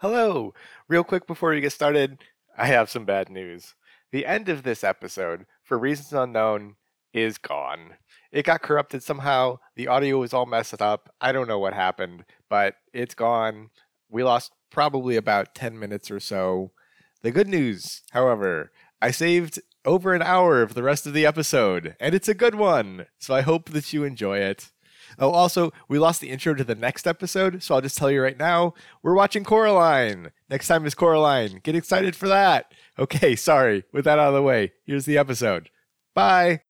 Hello! Real quick before we get started, I have some bad news. The end of this episode, for reasons unknown, is gone. It got corrupted somehow. The audio was all messed up. I don't know what happened, but it's gone. We lost probably about 10 minutes or so. The good news, however, I saved over an hour of the rest of the episode, and it's a good one. So I hope that you enjoy it. Oh, also, we lost the intro to the next episode, so I'll just tell you right now we're watching Coraline. Next time is Coraline. Get excited for that. Okay, sorry. With that out of the way, here's the episode. Bye.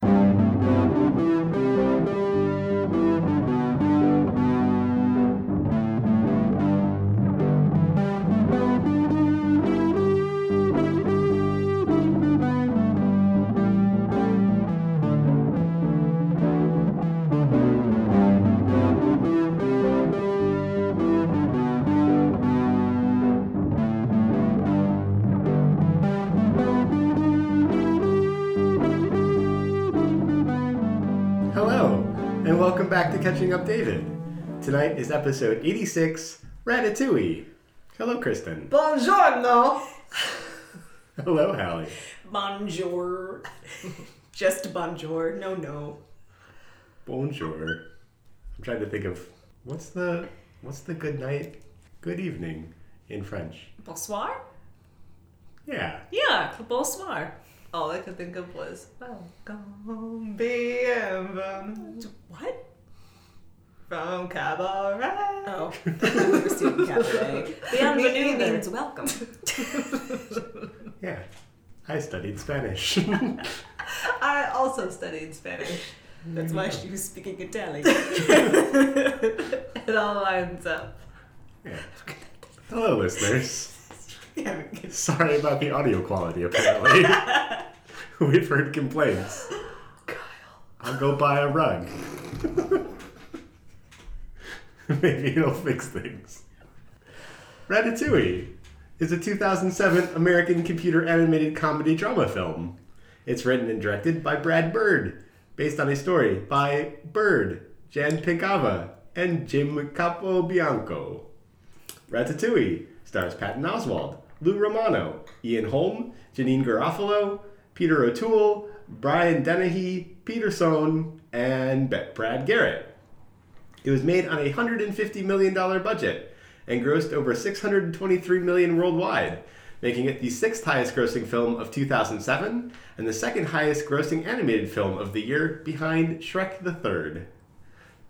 Catching Up David. Tonight is episode 86 Ratatouille. Hello, Kristen. Buongiorno. Hello, Hallie. Bonjour. Just bonjour. No, no. Bonjour. I'm trying to think of what's the what's the good night, good evening in French. Bonsoir? Yeah. Yeah, bonsoir. All I could think of was welcome, bienvenue. What? From cabaret. Oh, we were student cabaret. Bienvenue neither. means welcome. Yeah. I studied Spanish. I also studied Spanish. That's why mm-hmm. she was speaking Italian. it all lines up. yeah. Hello, listeners. Yeah, Sorry about the audio quality, apparently. We've heard complaints. Kyle. I'll go buy a rug. Maybe it'll fix things. Ratatouille is a 2007 American computer animated comedy drama film. It's written and directed by Brad Bird, based on a story by Bird, Jan Pinkava, and Jim Capobianco. Ratatouille stars Patton Oswalt, Lou Romano, Ian Holm, Janeane Garofalo, Peter O'Toole, Brian Dennehy, Peter Sohn, and Brad Garrett. It was made on a $150 million budget and grossed over 623 million worldwide, making it the sixth highest grossing film of 2007 and the second highest grossing animated film of the year behind Shrek the Third.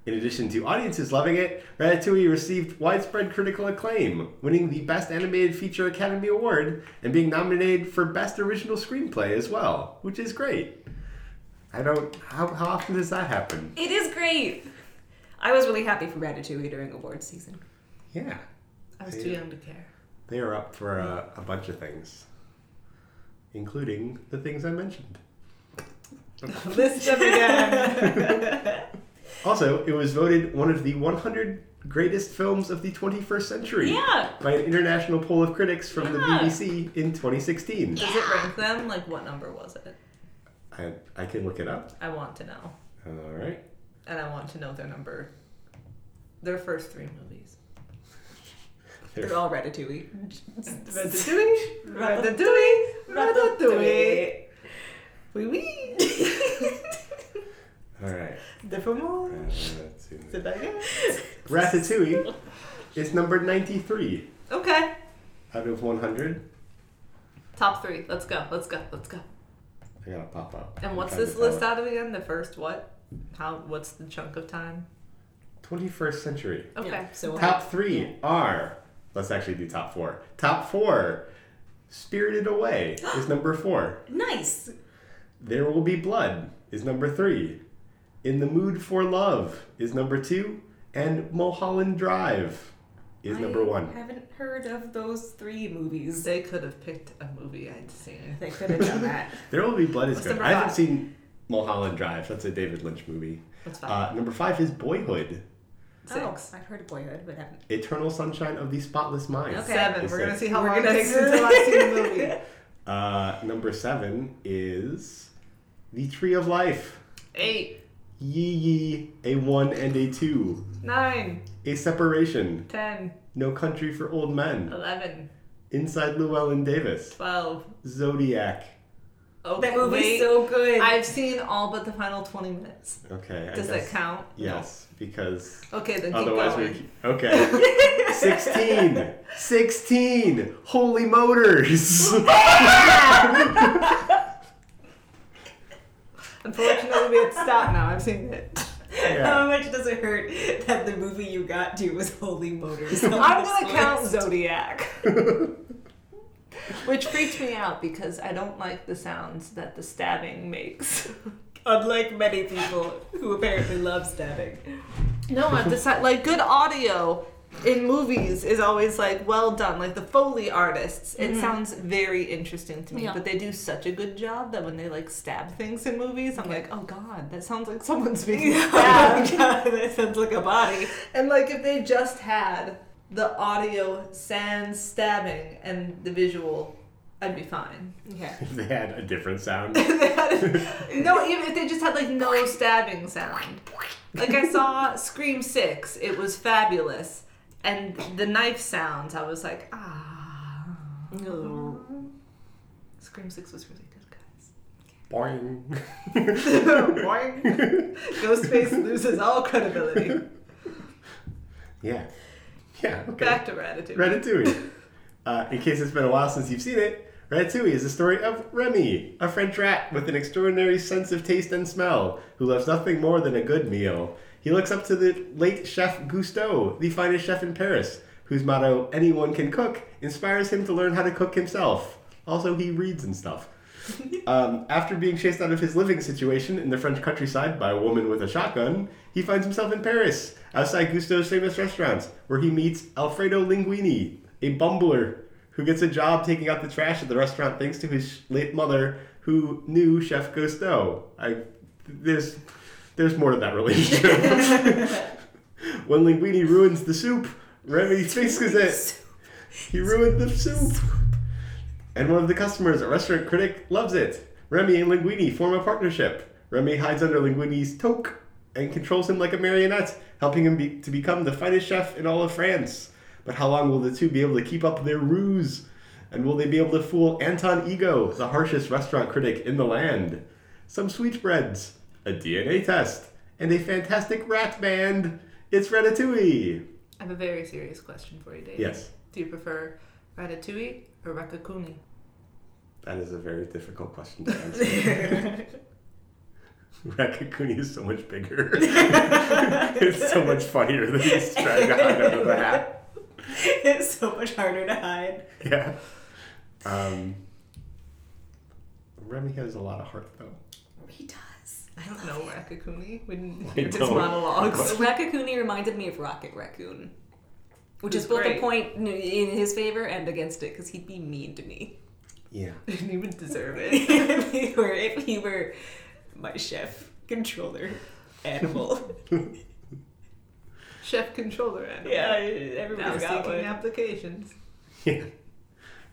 In addition to audiences loving it, Ratatouille received widespread critical acclaim, winning the Best Animated Feature Academy Award and being nominated for Best Original Screenplay as well, which is great. I don't. How, how often does that happen? It is great. I was really happy for Ratatouille during awards season. Yeah, I was too young to care. they are up for a, a bunch of things, including the things I mentioned. List them again. Also, it was voted one of the 100 greatest films of the 21st century Yeah. by an international poll of critics from the BBC in 2016. Does it rank them? Like, what number was it? I, I can look it up. I want to know. All right. And I want to know their number. Their first three movies. They're all Ratatouille. Ratatouille, Ratatouille, Ratatouille. Oui, oui. All right. Fomont. Ratatouille. Ratatouille is number 93 Okay. out of 100. Top three. Let's go. Let's go. Let's go. I gotta pop up. And what's this list out of again? The first what? How? What's the chunk of time? 21st century. Okay. Yeah, so Top three are. Let's actually do top four. Top four. Spirited Away is number four. nice. There Will Be Blood is number three. In the Mood for Love is number two. And Mulholland Drive is number one. I haven't heard of those three movies. They could have picked a movie I'd seen. They could have done that. There Will Be Blood is What's good. I haven't seen Mulholland Drive. That's a David Lynch movie. What's five? Uh, number five is Boyhood. Six. Oh, I've heard of Boyhood, but haven't. Eternal Sunshine of the Spotless Mind. Okay. Seven. Is We're gonna see how We're long it gonna takes see. until I see the movie. Uh, number seven is The Tree of Life. Eight. Yi Yi, a one and a two. Nine, A separation. ten, No country for old men. eleven, Inside Llewellyn Davis. twelve. Zodiac. Okay, That movie's wait. so good. I've seen all but the final 20 minutes. Okay. Does guess- that count? Yes, because Okay, then keep otherwise going. we. Okay. 16. 16. Holy motors. Unfortunately, we have to stop now. I've seen it. Yeah. How much does it hurt that the movie you got to was Holy Motors? I'm gonna count? Zodiac. Which freaks me out because I don't like the sounds that the stabbing makes. Unlike many people who apparently love stabbing. No, I've decided like good audio in movies is always like well done. Like the Foley artists, it mm-hmm. sounds very interesting to me. Yeah. But they do such a good job that when they like stab things in movies, I'm like, oh god, that sounds like someone's being Oh stabbed. god, that sounds like a body. and like if they just had the audio sans stabbing and the visual, I'd be fine. Yeah. they had a different sound. no, even if they just had like no stabbing sound. Like I saw Scream Six, it was fabulous, and the knife sounds, I was like, ah. No. Scream Six was really good, guys. Boing. Boing. Ghostface loses all credibility. Yeah. Yeah. Okay. Back to Ratatouille. Ratatouille. Uh, in case it's been a while since you've seen it, Ratatouille is the story of Remy, a French rat with an extraordinary sense of taste and smell, who loves nothing more than a good meal. He looks up to the late chef Gusteau, the finest chef in Paris, whose motto, anyone can cook, inspires him to learn how to cook himself. Also, he reads and stuff. Um, after being chased out of his living situation in the French countryside by a woman with a shotgun, he finds himself in Paris, outside Gusteau's famous restaurants, where he meets Alfredo Linguini, a bumbler who gets a job taking out the trash at the restaurant thanks to his late mother, who knew Chef Gusteau. I there's there's more to that relationship. when Linguini ruins the soup, Remy fixes it. He ruined the soup. And one of the customers, a restaurant critic, loves it. Remy and Linguini form a partnership. Remy hides under Linguini's toque and controls him like a marionette, helping him be- to become the finest chef in all of France. But how long will the two be able to keep up their ruse? And will they be able to fool Anton Ego, the harshest restaurant critic in the land? Some sweetbreads, a DNA test, and a fantastic rat band. It's Ratatouille. I have a very serious question for you, Dave. Yes, Do you prefer Ratatouille or Raccacoonie? that is a very difficult question to answer. Raccacoonie is so much bigger. it's so much funnier than he's trying to hide under the hat. it's so much harder to hide. Yeah. Um, Remy has a lot of heart, though. He does. I don't know Raccacoonie. We didn't I hear his don't. monologues. Raccacoonie reminded me of Rocket Raccoon, which is both great. a point in- in his favor and against it because he'd be mean to me. Yeah. didn't even deserve it. if he were if he were my chef controller animal. Chef controller animal. yeah, Now everybody's got seeking one. applications. Yeah.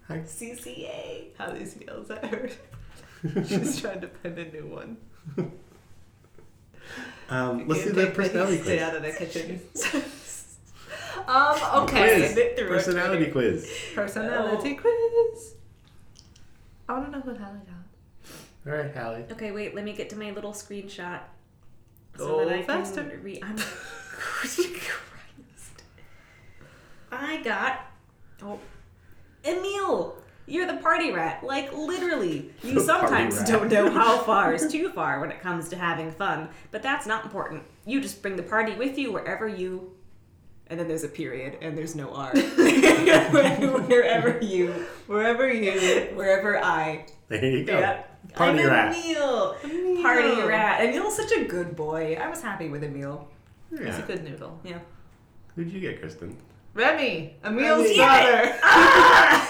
CCA. How these yells at her. She's trying to find a new one. Um, let's do the take personality Stay quiz. out of the kitchen. um. Okay. Quiz. Personality quiz. Personality quiz. I want to know what Hallie got. All right, Hallie. Okay, wait. Let me get to my little screenshot Go that I faster. can read. I'm Christ. I got oh Emil. You're the party rat. Like literally, you sometimes don't know how far is too far when it comes to having fun, but that's not important. You just bring the party with you wherever you. And then there's a period and there's no R. wherever you, Wherever you. wherever I. There you go. Yeah. Party I'm rat. Emil. Party rat. Emil's such a good boy. I was happy with Emil. He's a good noodle. Yeah. Who'd you get, Kristen? Remy, Emil's Remy. brother.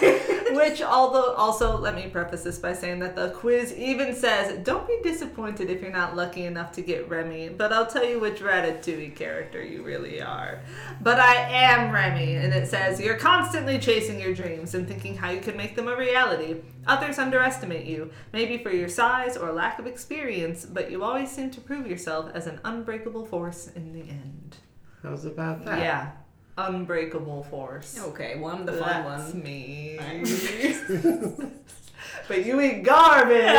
Wait, Which, although, also, let me preface this by saying that the quiz even says, don't be disappointed if you're not lucky enough to get Remy, but I'll tell you which Ratatouille character you really are. But I am Remy, and it says, you're constantly chasing your dreams and thinking how you can make them a reality. Others underestimate you, maybe for your size or lack of experience, but you always seem to prove yourself as an unbreakable force in the end. How's about that? Yeah, unbreakable force. Okay, well, I'm the fun That's one. me. but you eat garbage, and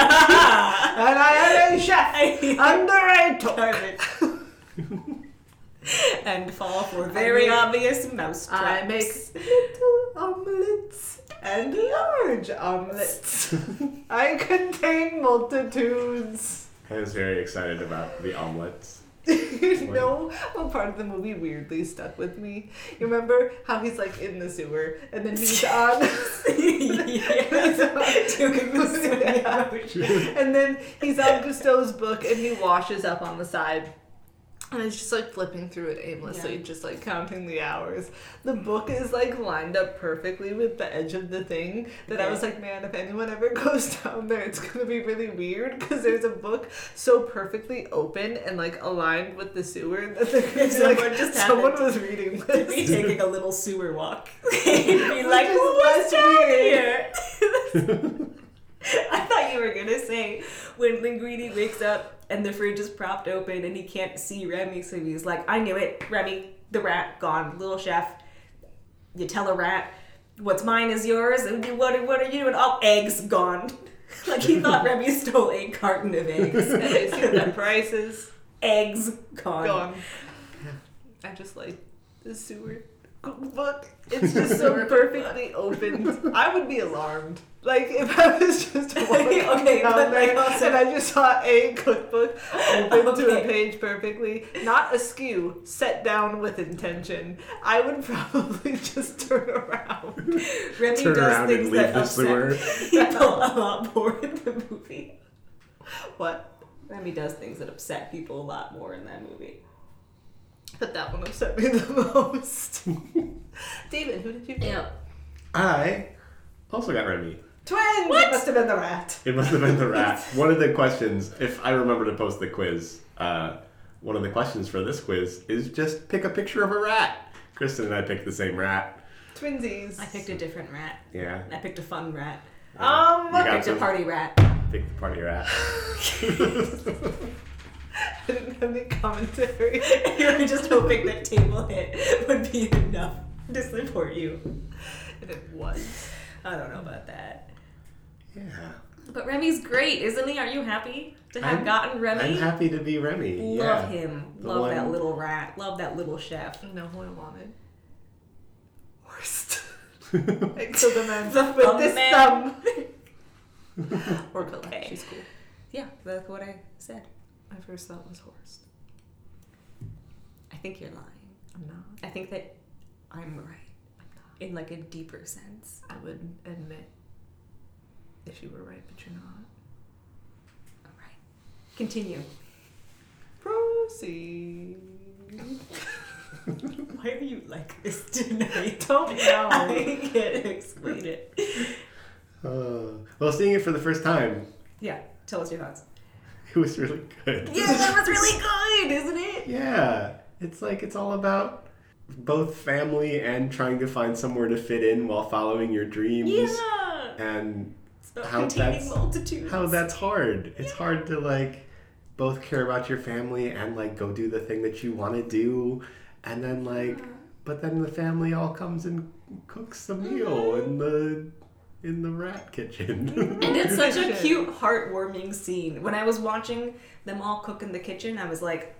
I am a chef under a took. Garbage. and fall for very make- obvious mouse traps. I make little omelets and large omelets. I contain multitudes. I was very excited about the omelets. You know what part of the movie weirdly stuck with me? You remember how he's like in the sewer and then he's on yes. Doing the swimming and then he's on Gusteau's book and he washes up on the side. And it's just like flipping through it aimlessly, Yeah. just like counting the hours. The book is like lined up perfectly with the edge of the thing that I was like, man, if anyone ever goes down there, it's gonna be really weird because there's a book so perfectly open and like aligned with the sewer that the Someone like, just someone was reading to this. be taking a little sewer walk. be like, what's less down here? I thought you were gonna say when Linguini wakes up and the fridge is propped open and he can't see Remy, so he's like, I knew it, Remy, the rat, gone, little chef. You tell a rat, what's mine is yours, and what, what are you doing? Oh, eggs, gone. like he thought Remy stole a carton of eggs. and they see the prices eggs, gone. gone. I just like the sewer cookbook. It's just so perfectly opened. I would be alarmed. Like if I was just walking Okay, down but, like, also- and I just saw a cookbook open to a page perfectly, not askew, set down with intention, I would probably just turn around. Remy Turn does around things and leave that the upset sewer. people a lot more in the movie. What? Remy does things that upset people a lot more in that movie. But that one upset me the most. David, who did you get? I also got Remy. Twins! What? It must have been the rat. It must have been the rat. One of the questions, if I remember to post the quiz, uh, one of the questions for this quiz is just pick a picture of a rat. Kristen and I picked the same rat. Twinsies. I picked a different rat. Yeah. I picked a fun rat. Um, I got picked a party rat. Pick the party rat. I didn't have any commentary. you were just hoping that table hit would be enough to support you. and it was. I don't know about that. yeah. But Remy's great, isn't he? Are you happy to have I'm- gotten Remy? I'm happy to be Remy. Love yeah. him. The Love that little rat. Love that little chef. You know who I wanted? Horst. yeah. I killed a man The with thumb this man. thumb. or kill. Okay. She's cool. Yeah, that's what I said. My first thought was Horst. I think you're lying. I'm not. I think that I'm right. I'm not. In like a deeper sense. I would admit if you were right, but you're not. All right. Continue. Proceed. Why are you like this tonight? Don't know. I can't explain it. Uh, well, seeing it for the first time, Yeah, tell us your thoughts. it was really good. Yeah, that was really good, isn't it? Yeah, it's like it's all about both family and trying to find somewhere to fit in while following your dreams. Yeah. And How that's- multitudes. how that's hard. It's hard to like both care about your family and like go do the thing that you want to do, and then like, uh-huh. but then the family all comes and cooks the meal uh-huh. and the in the rat kitchen. And it's such a cute, heartwarming scene. When I was watching them all cook in the kitchen, I was like,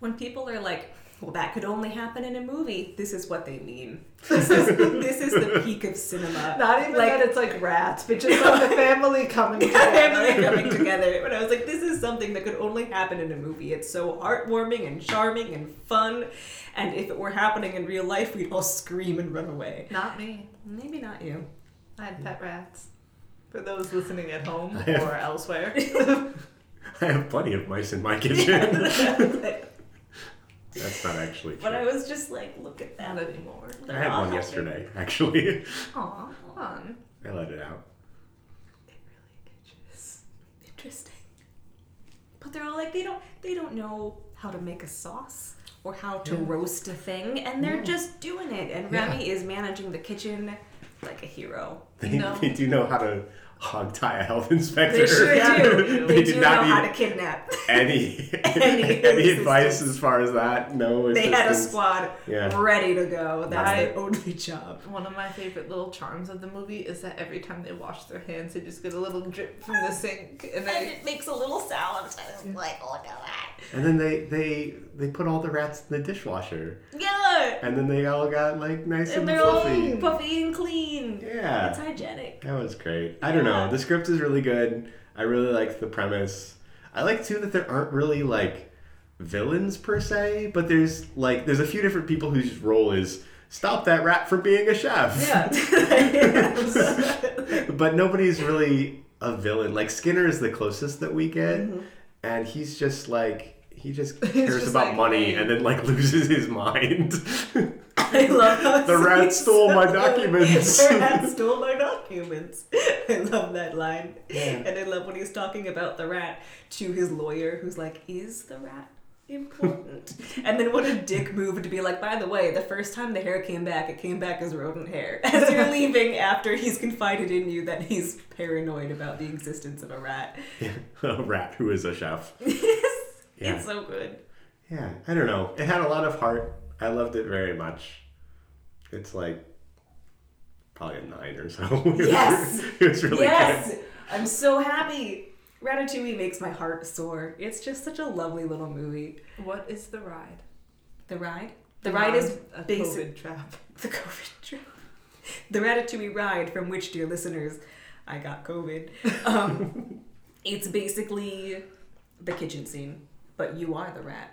when people are like, well, that could only happen in a movie, this is what they mean. This is, this is the peak of cinema. Not even like, that it's like rats, but just like the family coming a together. family coming together. But I was like, this is something that could only happen in a movie. It's so heartwarming and charming and fun. And if it were happening in real life, we'd all scream and run away. Not me. Maybe not you. I had pet rats. For those listening at home have- or elsewhere. I have plenty of mice in my kitchen. That's not actually true. But I was just like, look at that. anymore. I had one yesterday, actually. Aw, fun. I let it out. It really itches. Interesting. But they're all like, they don't, they don't know how to make a sauce or how to Yeah. roast a thing, and they're Yeah. just doing it. And. Remy is managing the kitchen like a hero. They, No. they do know how to hog tie a health inspector. They sure do. they They, did do not know how to kidnap. any Any any advice as far as that. No they had a squad Yeah. ready to go. That's I- their only job. One of my favorite little charms of the movie is that every time they wash their hands, they just get a little drip from the sink, and And they it makes a little sound. And I'm like, oh no, that. And then they they they put all the rats in the dishwasher, Yeah. and then they all got like nice and, And they're all fluffy. puffy and clean. Yeah. It's hygienic. That was great. I don't know. Yeah. The script is really good. I really like the premise. I like too that there aren't really like villains per se, but there's like there's a few different people whose role is stop that rat from being a chef. Yeah. but nobody's really a villain. Like Skinner is the closest that we get, Mm-hmm. and he's just like he just cares just about like, money and then like loses his mind. I love how The rat stole my documents. The rat stole my documents. I love that line. Yeah. And I love when he's talking about the rat to his lawyer, who's like, Is the rat important? and then what a dick move to be like, By the way, the first time the hair came back, it came back as rodent hair. As you're leaving after he's confided in you that he's paranoid about the existence of a rat. Yeah, a rat who is a chef. Yeah. It's so good. Yeah, I don't know. It had a lot of heart. I loved it very much. It's like probably a nine or so. Yes! it was really yes! good. I'm so happy. Ratatouille makes my heart soar. It's just such a lovely little movie. What is the ride? The ride? The ride is a basic. COVID trap. The COVID trap. The Ratatouille ride, from which, dear listeners, I got COVID. Um, it's basically the kitchen scene, but you are the rat.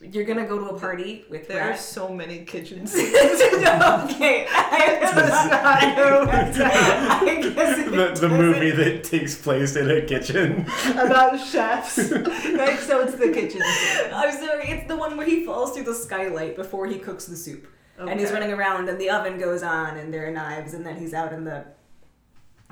You're gonna go to a party with There are so many kitchens. okay, I, I guess it The, the movie that takes place in a kitchen. about chefs. like, so it's the kitchen. I'm sorry, it's the one where he falls through the skylight before he cooks the soup. And he's running around and the oven goes on and there are knives and then he's out in the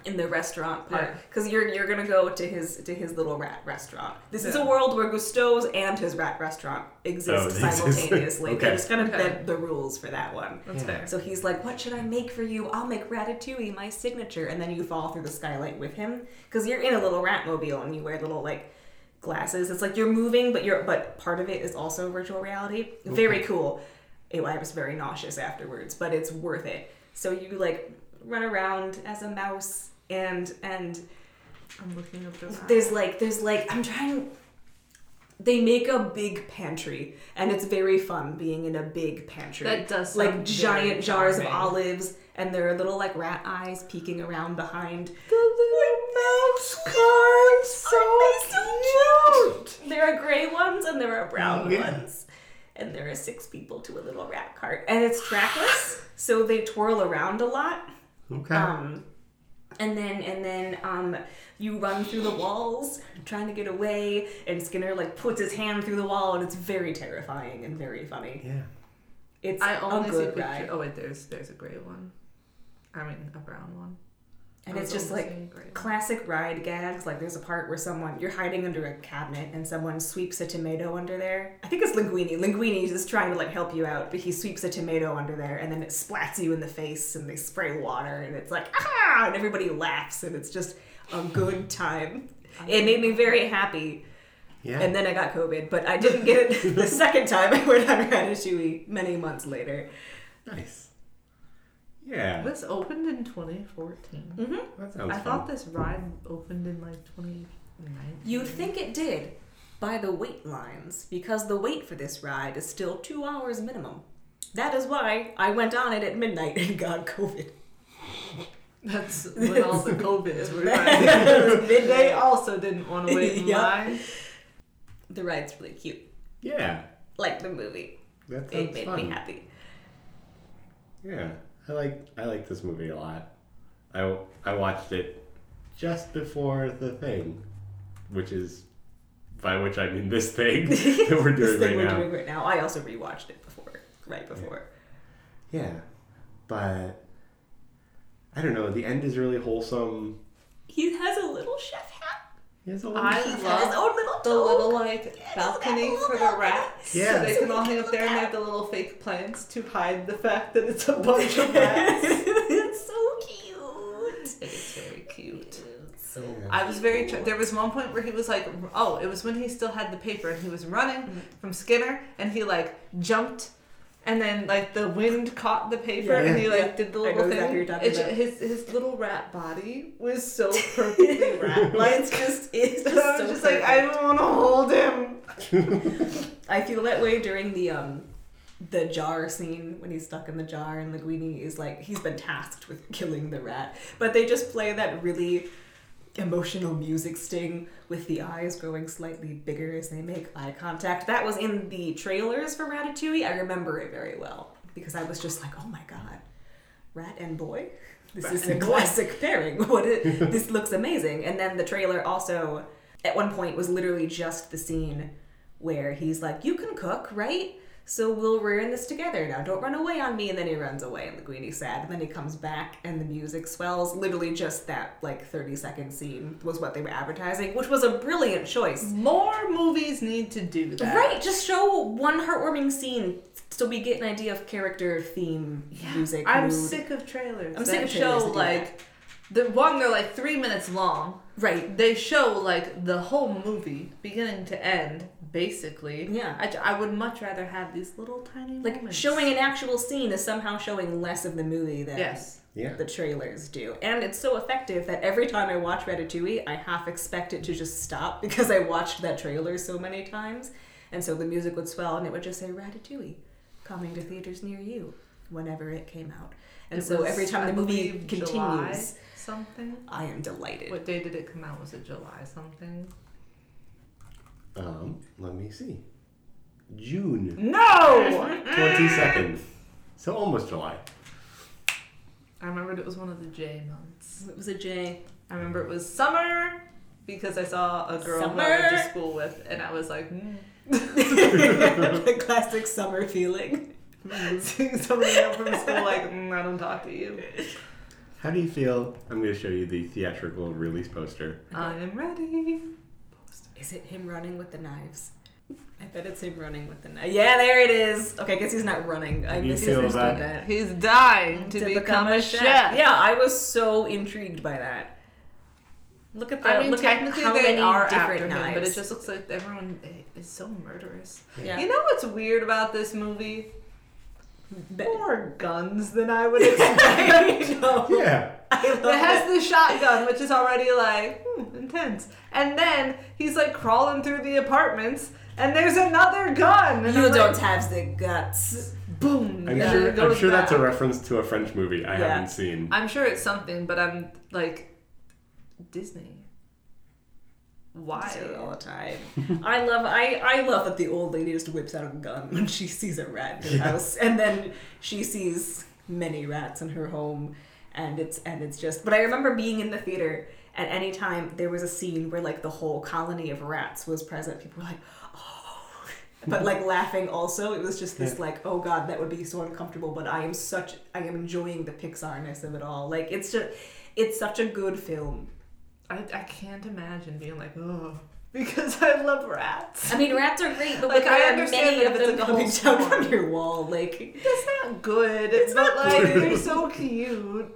in the restaurant part Yeah. because you're you're gonna go to his to his little rat restaurant. This is a world where Gusteau's and his rat restaurant exist Oh, they exist. simultaneously. They Okay. just kind of Okay. bent the rules for that one. That's Yeah. fair. So he's like, "What should I make for you? I'll make ratatouille, my signature." And then you fall through the skylight with him because you're in a little rat mobile and you wear little like glasses. It's like you're moving, but you're but part of it is also virtual reality. Very cool. It, I was very nauseous afterwards, but it's worth it. So you like run around as a mouse and and I'm looking up the there's like there's like I'm trying they make a big pantry and it's very fun being in a big pantry. That does like giant jars of olives and there are little like rat eyes peeking around behind. The little mouse car is so cute. There are gray ones and there are brown Yeah. ones. And there are six people to a little rat cart. And it's trackless, so they twirl around a lot. Okay. Um, and then and then um, you run through the walls trying to get away, and Skinner like puts his hand through the wall, and it's very terrifying and very funny. yeah. It's I only a see good picture. ride, Oh wait, there's there's a gray one. I mean a brown one. And it's just like seeing classic ride gags. Like there's a part where someone you're hiding under a cabinet, and someone sweeps a tomato under there. I think it's Linguini. Linguini is just trying to like help you out, but he sweeps a tomato under there, and then it splats you in the face, and they spray water, and it's like ah, and everybody laughs, and it's just a good time. It made me very happy. Yeah. And then I got COVID, but I didn't get it the second time I went on Ratatouille many months later. nice. Yeah. This opened in 2014. Mm-hmm. That sounds I fun. thought this ride opened in like 2019. You'd think it did by the wait lines, because the wait for this ride is still two hours minimum. That is why I went on it at midnight and got COVID. That's when all the COVIDs were running. Midnight. also didn't want to wait in Yeah. line. The ride's really cute, Yeah. like the movie. That It sounds made fun. me happy. Yeah. I like I like this movie a lot. I I watched it just before the thing, which is by which I mean this thing that we're this doing thing right we're now. doing right now. I also rewatched it before, right before. Yeah, but I don't know. The end is really wholesome. He has a little chef hat. He has a little I He has his love own little the toque. little like balcony for the rats. Yeah. So they can all hang up there and they have the little fake plants to hide the fact that it's a bunch of rats. it's so cute. It is very cute. So I was very. Tr- there was one point where he was like, oh, it was when he still had the paper and he was running Mm-hmm. from Skinner and he like jumped. And then, like the wind caught the paper, Yeah. and he like Yeah. did the I little know thing. exactly what you're about. His his little rat body was so perfectly rat like. it's just it's just I was so just like, I don't want to hold him. I feel that way during the um the jar scene when he's stuck in the jar and Linguini is like he's been tasked with killing the rat. But they just play that really emotional music sting with the eyes growing slightly bigger as they make eye contact. That was in the trailers for Ratatouille. I remember it very well because I was just like, "Oh my god. Rat and boy? This Rat is a boy. classic pairing. What it, this looks amazing." And then the trailer also at one point was literally just the scene where he's like, "You can cook, right? So we'll we're in this together now. Don't run away on me." And then he runs away, and Linguini's sad. And then he comes back, and the music swells. Literally, just that like thirty second scene was what they were advertising, which was a brilliant choice. More movies need to do that. Right, just show one heartwarming scene so we get an idea of character, theme, music. I'm mood. sick of trailers. I'm sick of show trailers that like the one they're like three minutes long. Right. They show like the whole movie, beginning to end, basically. Yeah. I, I would much rather have these little tiny Like moments. showing an actual scene is somehow showing less of the movie than Yes. Yeah. the trailers do. And it's so effective that every time I watch Ratatouille, I half expect it to just stop because I watched that trailer so many times. And so the music would swell and it would just say Ratatouille coming to theaters near you whenever it came out. And It so was, every time I the movie continues, July something. I am delighted. What day did it come out? Was it July something? Um, let me see. June No. twenty second. So almost July. I remembered it was one of the J months. It was a J. I remember it was summer because I saw a girl who I went to school with, and I was like, mm. the classic summer feeling. seeing somebody up from school like, mm, I don't talk to you. How do you feel? I'm going to show you the theatrical release poster. I am ready. Is it him running with the knives? I bet it's him running with the knife. Yeah, there it is. Okay, I guess he's not running. I You feel misunderstood that? that. He's dying to, become, a chef. Yeah, I was so intrigued by that. Look at that. I mean, look at technically how they many are different after him, knives. but it just looks like everyone is so murderous. yeah. You know what's weird about this movie? Be- More guns than I would expect. I know. Yeah. I love It has the shotgun, which is already like hmm, intense, and then he's like crawling through the apartments, and there's another gun. And You I'm don't like, have the guts. boom. I'm yeah, sure. I'm sure that's a reference to a French movie I Yeah. haven't seen. I'm sure it's something, but I'm like Disney. Why? say all the time. I love I I love that the old lady just whips out a gun when she sees a rat in her house, and then she sees many rats in her home, and it's and it's just. But I remember being in the theater at any time there was a scene where like the whole colony of rats was present. People were like, oh, but like laughing also. It was just this like, oh god, that would be so uncomfortable. But I am such I am enjoying the Pixarness of it all. Like it's just it's such a good film. I, I can't imagine being like, oh, because I love rats. I mean, rats are great, but Like, like, I understand many that of if it's them like a whole coming down swarm. from your wall. Like, That's not good. It's not not like good. they're so cute.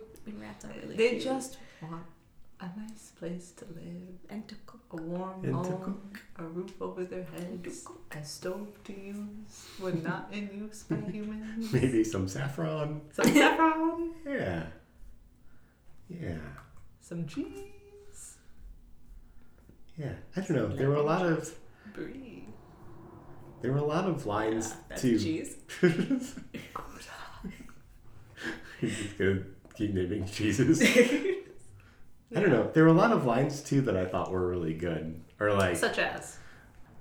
I mean, rats are really They cute. just want a nice place to live, and to cook. a warm And to home, a roof over their heads, a stove to use when not in use by humans. Maybe some saffron. Some saffron, Yeah. Yeah. some cheese, Yeah. I don't know. There were a lot of brie. there were a lot of lines That's to cheese. You're gonna keep naming cheeses. I don't know. There were a lot of lines too that I thought were really good. Or like Such as.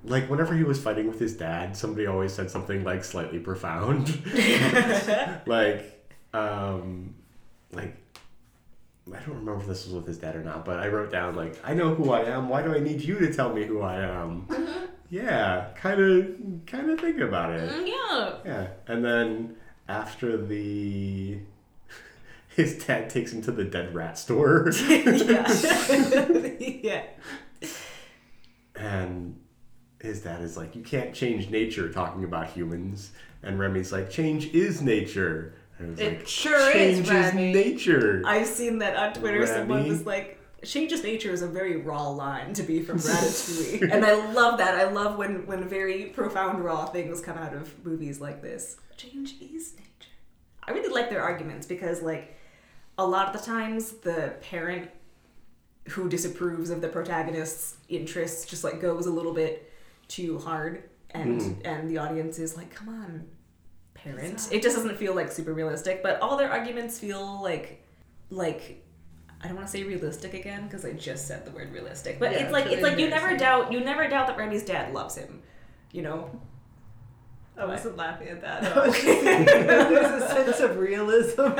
like whenever he was fighting with his dad, somebody always said something like slightly profound. like um like I don't remember if this was with his dad or not, but I wrote down like, I know who I am. Why do I need you to tell me who I am? Yeah, kind of, kind of think about it. Yeah. Yeah, and then after the, his dad takes him to the dead rat store, yeah. yeah. and his dad is like, "You can't change nature," talking about humans, and Remy's like, "Change is nature." And It like, sure is, change is Remy." nature. I've seen that on Twitter. Remy. Someone was like, Change is nature is a very raw line to be from Ratatouille," and I love that. I love when when very profound raw things come out of movies like this. Change is nature. I really like their arguments because, like, a lot of the times the parent who disapproves of the protagonist's interests just like goes a little bit too hard, and and the audience is like, "Come on." Parent. It just doesn't feel like super realistic, but all their arguments feel like like I don't want to say realistic again because I just said the word realistic. But Yeah, it's like it's it's like you never doubt you never doubt that Remy's dad loves him. You know? I wasn't laughing at that. No. There's a sense of realism.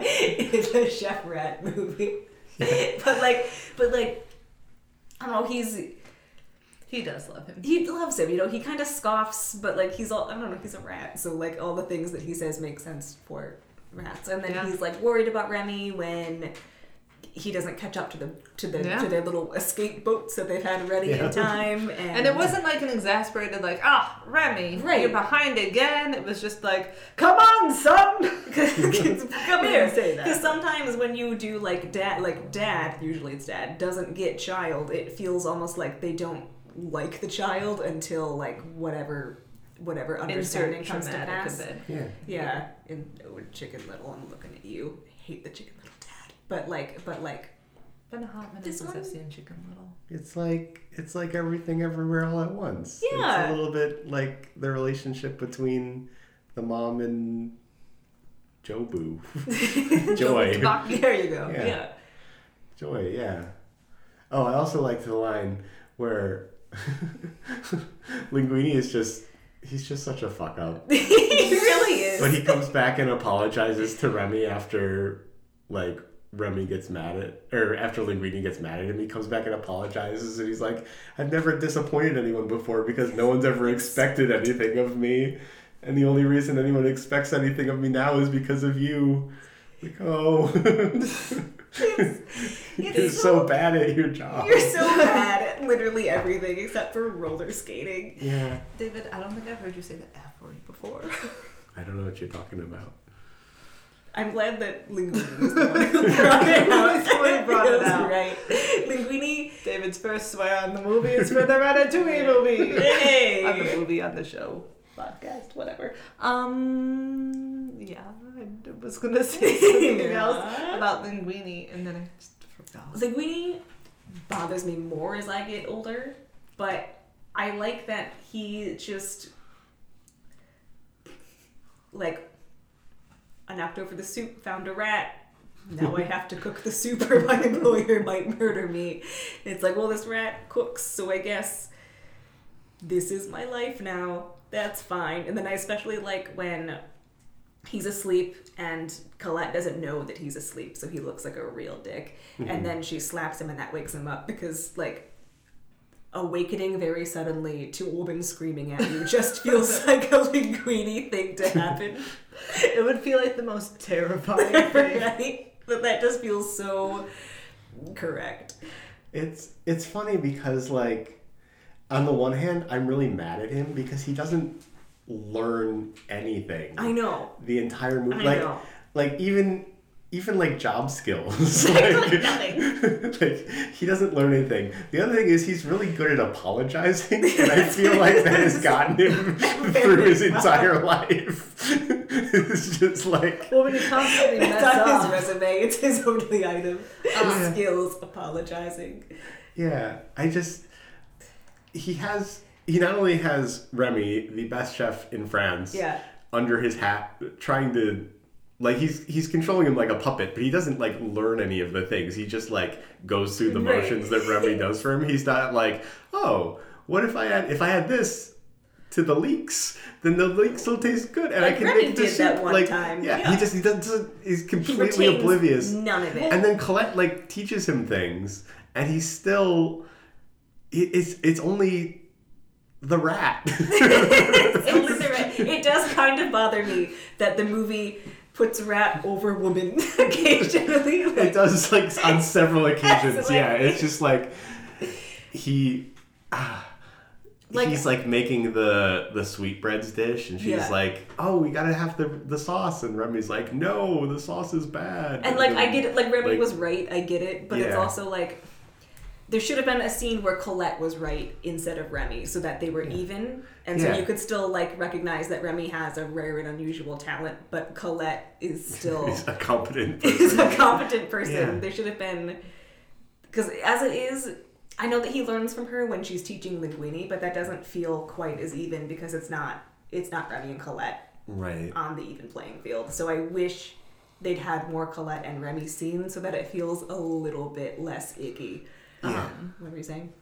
it's a chef rat movie. but like but like I don't know, he's He does love him. he loves him, you know, he kind of scoffs, but like he's all I don't know, he's a rat, so like all the things that he says make sense for rats. And then Yeah. he's like worried about Remy when he doesn't catch up to the to the Yeah. to their little escape boats that they've had ready Yeah. in time. And, And it wasn't like an exasperated, like, ah, Remy, Right. you're behind again. It was just like, come on, son. come here. say that. Because sometimes when you do like dad, like dad, usually it's dad, doesn't get child, it feels almost like they don't like the child until like whatever, whatever understanding comes to traumatic pass. event. yeah. Yeah, in oh, Chicken Little, I'm looking at you. I hate the Chicken Little dad, but like, but like, Been a hot minute This since I've seen Chicken Little. It's like it's like everything everywhere all at once. Yeah. It's a little bit like the relationship between the mom and Jobu. Joy. there you go. Yeah. Yeah. Joy, yeah. Oh, I also liked the line where Linguini is just he's just such a fuck up. he really is. But he comes back and apologizes to Remy after like Remy gets mad at or after Linguini gets mad at him, he comes back and apologizes and he's like, I've never disappointed anyone before because no one's ever expected anything of me. And the only reason anyone expects anything of me now is because of you. Like, oh You're so so- bad at your job. You're so bad at literally everything except for roller skating. Yeah. David, I don't think I've heard you say the F word before. I don't know what you're talking about. I'm glad that Linguini was the one who brought it out. He's the one who brought it out. Right. Linguini. David's first swear on the movie is for the Ratatouille movie. Hey. on the movie, on the show, podcast, whatever. Um, yeah, I was gonna say something Yeah. else about Linguini, and then I just forgot. Linguini bothers me more as I get older, but I like that he just like I knocked over the soup, found a rat. Now I have to cook the soup or my employer might murder me. It's like, well, this rat cooks, so I guess this is my life now. That's fine. And then I especially like when he's asleep and Colette doesn't know that he's asleep, so he looks like a real dick. And mm-hmm. then she slaps him and that wakes him up because like awakening very suddenly to a woman screaming at you just feels like a linguini thing to happen. It would feel like the most terrifying thing. right? But that just feels so correct. It's it's funny because like on the one hand, I'm really mad at him because he doesn't learn anything. I know. the entire movie. I like know. like even even like job skills. like, nothing. like he doesn't learn anything. The other thing is he's really good at apologizing, and I feel like that has gotten him through his entire life. it's just like Well, when you constantly It's mess on up, his resume. It's his only item. Yeah. Skills apologizing. Yeah, I just he has he not only has Remy, the best chef in France, Yeah. under his hat, trying to like he's he's controlling him like a puppet, but he doesn't like learn any of the things. He just like goes through the Right. motions that Remy does for him. He's not like, oh, what if I had if I had this to the leeks, then the leeks will taste good, and I can Remy make the did that soup. one like, time. Yeah, Yeah. he just he doesn't. He's completely retains oblivious. None of it. And then Colette like teaches him things, and he's still. it- It's it's only the rat. It's only the rat. It does kind of bother me that the movie puts rat over woman occasionally. it does like on several occasions. Yes, yeah, like- it's just like he. ah, Like- he's like making the the sweetbreads dish, and she's Yeah. like, "Oh, we gotta have the the sauce," and Remy's like, "No, the sauce is bad." and like I get it. Like Remy Like- was right. I get it. But it's also like there should have been a scene where Colette was right instead of Remy, so that they were even, and so you could still like recognize that Remy has a rare and unusual talent, but Colette is still a competent is person. a competent person. Yeah. There should have been because as it is, I know that he learns from her when she's teaching Linguini, but that doesn't feel quite as even because it's not it's not Remy and Colette right. on the even playing field. So I wish they'd had more Colette and Remy scenes so that it feels a little bit less icky. Yeah. Um, what were you saying?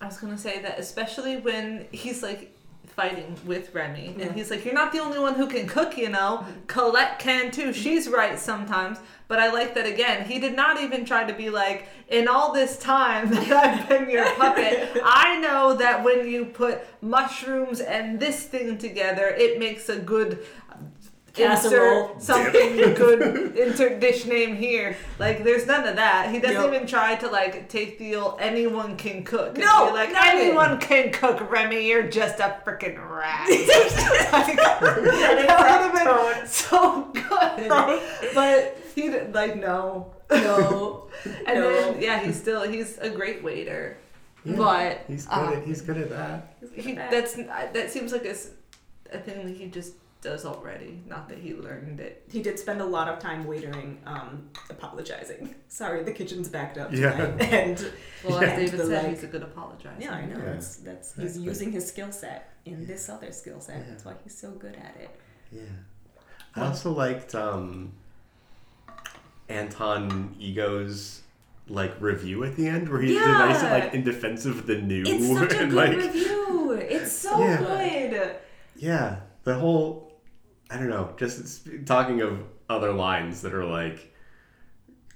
I was gonna say that especially when he's like fighting with Remy, Yeah. and he's like, "You're not the only one who can cook, you know. Colette can too. She's right sometimes." But I like that again. He did not even try to be like, "In all this time that I've been your puppet, I know that when you put mushrooms and this thing together, it makes a good." Casserole. Insert something good insert dish name here. Like there's none of that. He doesn't Nope. even try to like take the old anyone can cook. No, be like not even. anyone can cook, Remy. You're just a freaking rat. like, That that would have been so good. but he didn't like no, No. and No. then yeah, he's still he's a great waiter. Yeah, But he's good. um, at, he's good at that. he, that's that seems like a, s- a thing that he just does already. Not that he learned it. He did spend a lot of time waitering, um, apologizing. Sorry, the kitchen's backed up. Yeah. tonight. And Well, Yeah. as David said, like- he's a good apologizer. yeah, I know. Yeah. That's that's he's Exactly. using his skill set in this other skill set. Yeah. That's why he's so good at it. Yeah. I also liked um, Anton Ego's like review at the end where he's did nice Yeah. like in defense of the new It's such a and good like review. It's so Yeah. good. yeah the whole I don't know just talking of other lines that are like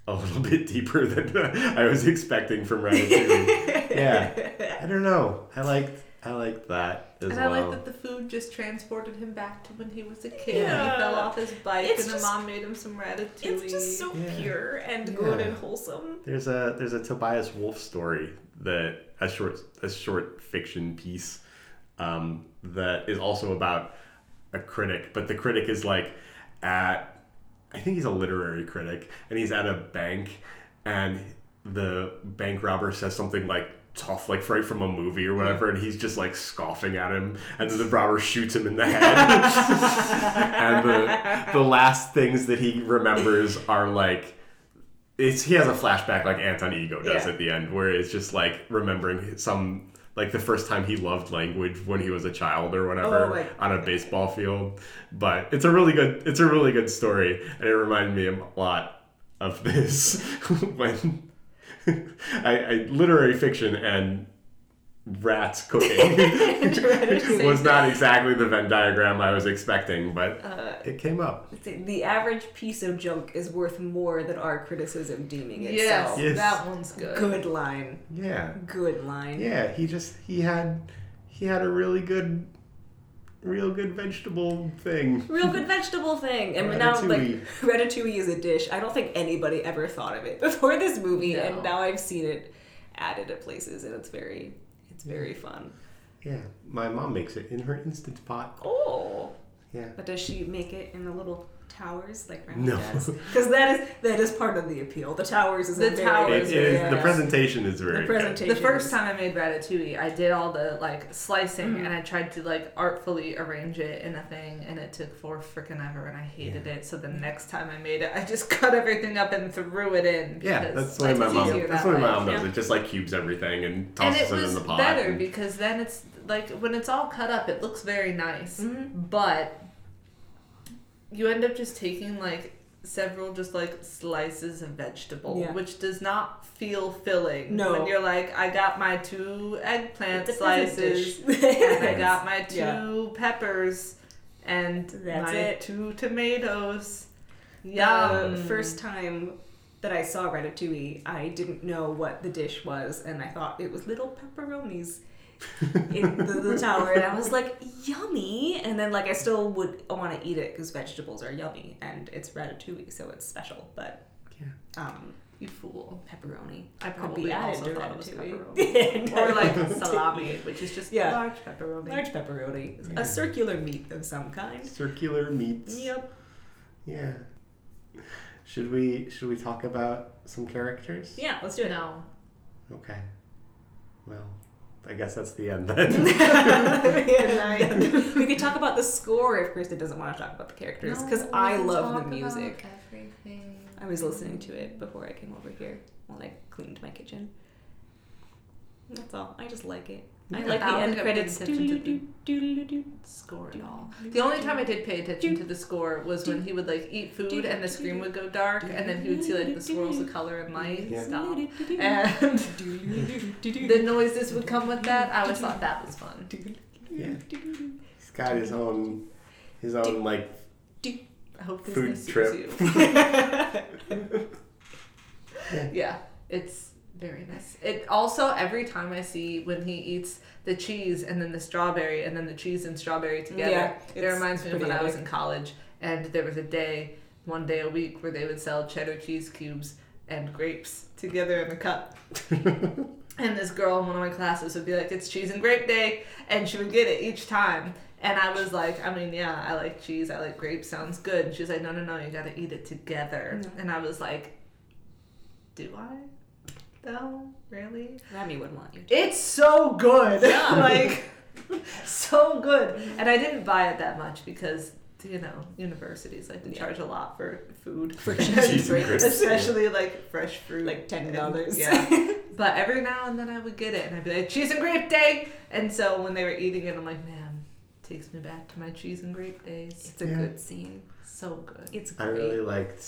a little bit deeper than I was expecting from Ratatouille. yeah, I don't know. I liked I liked that as And well. I like that the food just transported him back to when he was a kid. Yeah. He fell off his bike, It's and just- the mom made him some ratatouille. It's just so Yeah. pure and good and wholesome. There's a there's a Tobias Wolff story that a short a short fiction piece um, that is also about a critic, but the critic is like at I think he's a literary critic, and he's at a bank, and the bank robber says something like tough, like right from a movie or whatever, and he's just like scoffing at him, and then the robber shoots him in the head, and the the last things that he remembers are like it's he has a flashback like Anton Ego does Yeah. at the end, where it's just like remembering some like the first time he loved language when he was a child or whatever Oh on a baseball field. But it's a really good it's a really good story, and it reminded me a lot of this when I, I literary fiction and rats cooking was not exactly the Venn diagram I was expecting, but Uh, it came up. the average piece of junk is worth more than our criticism deeming yes, itself. Yes. that one's good. Good line. Yeah. Good line. Yeah, he just he had he had a really good real good vegetable thing. Real good vegetable thing. And now, like, Ratatouille. ratatouille is a dish. I don't think anybody ever thought of it before this movie, No. and now I've seen it added at places, and it's very, it's very fun. Yeah, my mom makes it in her instant pot. Oh. Yeah. But does she make it in the little towers like Remy No. does? Because that is that is part of the appeal. The towers is The a very, towers It is yeah. the presentation is very The good. presentation. The first time I made ratatouille, I did all the like slicing Mm-hmm. and I tried to like artfully arrange it in a thing, and it took for freaking ever, and I hated it. So the next time I made it, I just cut everything up and threw it in. Yeah, because that's the way life my mom. easier That's that the my mom does Yeah. it. Just like cubes everything and And tosses it it, in the pot. better and- because then it's like when it's all cut up, it looks very nice. Mhm. But you end up just taking like several just like slices of vegetable, Yeah. which does not feel filling. No. When you're like, I got my two eggplant It's a pleasant slices, and I got my two Yeah. peppers, and That's my it. two tomatoes. Yeah. The first time that I saw ratatouille, I didn't know what the dish was, and I thought it was little pepperonis in the, the tower, and I was like, yummy. And then like I still would want to eat it because vegetables are yummy, and it's ratatouille, so it's special. But Yeah. um, You fool. pepperoni. I probably be also to thought it was pepperoni. or like salami, which is just Yeah. large pepperoni. large pepperoni, Yeah. a circular meat of some kind. Circular meats. Yep. Yeah. Should we should we talk about some characters? Yeah, let's do it. No. Okay. Well, I guess that's the end then. we could talk about the score if Krista doesn't want to talk about the characters because I love the music. Everything. I was listening to it before I came over here while I cleaned my kitchen. That's all. I just like it. I like the end think I paid credits. attention score at all. The only time I did pay attention to the score was when he would like eat food and the screen would go dark and then he would see like the swirls of color and light Yeah. stop. And the noises would come with that. I always thought that was fun. yeah. He's got his own his own like I hope Food trip. you. yeah, it's very nice. It also every time I see when he eats the cheese and then the strawberry and then the cheese and strawberry together, Yeah, it reminds me of when pretty I was in college and there was a day, one day a week, where they would sell cheddar cheese cubes and grapes together in a cup. And this girl in one of my classes would be like, "It's cheese and grape day," and she would get it each time. And I was like, "I mean, yeah, I like cheese. I like grapes. Sounds good." And she was like, "No, no, no. You got to eat it together." No. And I was like, "Do I? No, really? Remy would want you. To. It's so good. Yeah. like, so good." And I didn't buy it that much because. You know, universities like to Yeah. charge a lot for food, For cheese and grapes. especially like fresh fruit, Like ten dollars. Yeah. But every now and then I would get it and I'd be like, cheese and grape day! And so when they were eating it, I'm like, man, takes me back to my cheese and grape days. It's a Yeah. good scene. So good. It's I really liked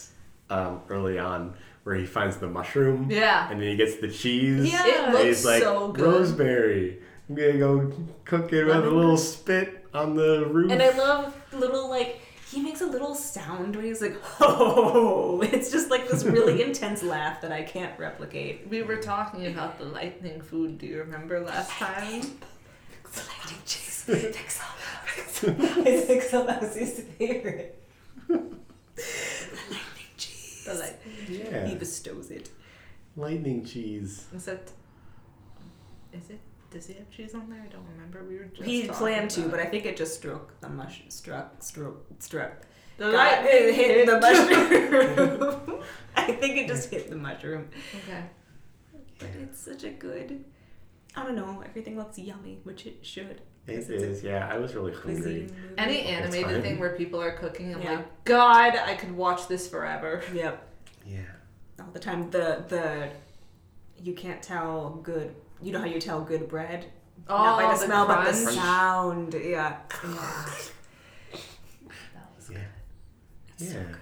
um, early on where he finds the mushroom Yeah. and then he gets the cheese. Yeah. It looks he's like, so good. Rosemary. I'm gonna go cook it with a little grass. spit on the roof. And I love little like he makes a little sound when he's like, "Oh!" It's just like this really intense laugh that I can't replicate. We were talking about the lightning food. Do you remember last time? Lightning cheese, pixel, pixel. It's pixel that was his favorite. Lightning cheese. The light. Yeah. He bestows it. Lightning cheese. Is it? Is it? Does he have cheese on there? I don't remember. We were just. He talking planned to, about but. I think it just struck the mush, struck, struck, struck. the Got- lightning it hit the mushroom. mushroom. I think it just hit the mushroom. okay. But it's such a good. I don't know. Everything looks yummy, which it should. It's yeah. I was really hungry. Any animated thing where people are cooking, I'm Yeah. like, God, I could watch this forever. Yep. Yeah. All the time. The the you can't tell good. You know how you tell good bread? Not by the, the smell, but the sound. Yeah. Yeah. Yeah. It's so Yeah. good.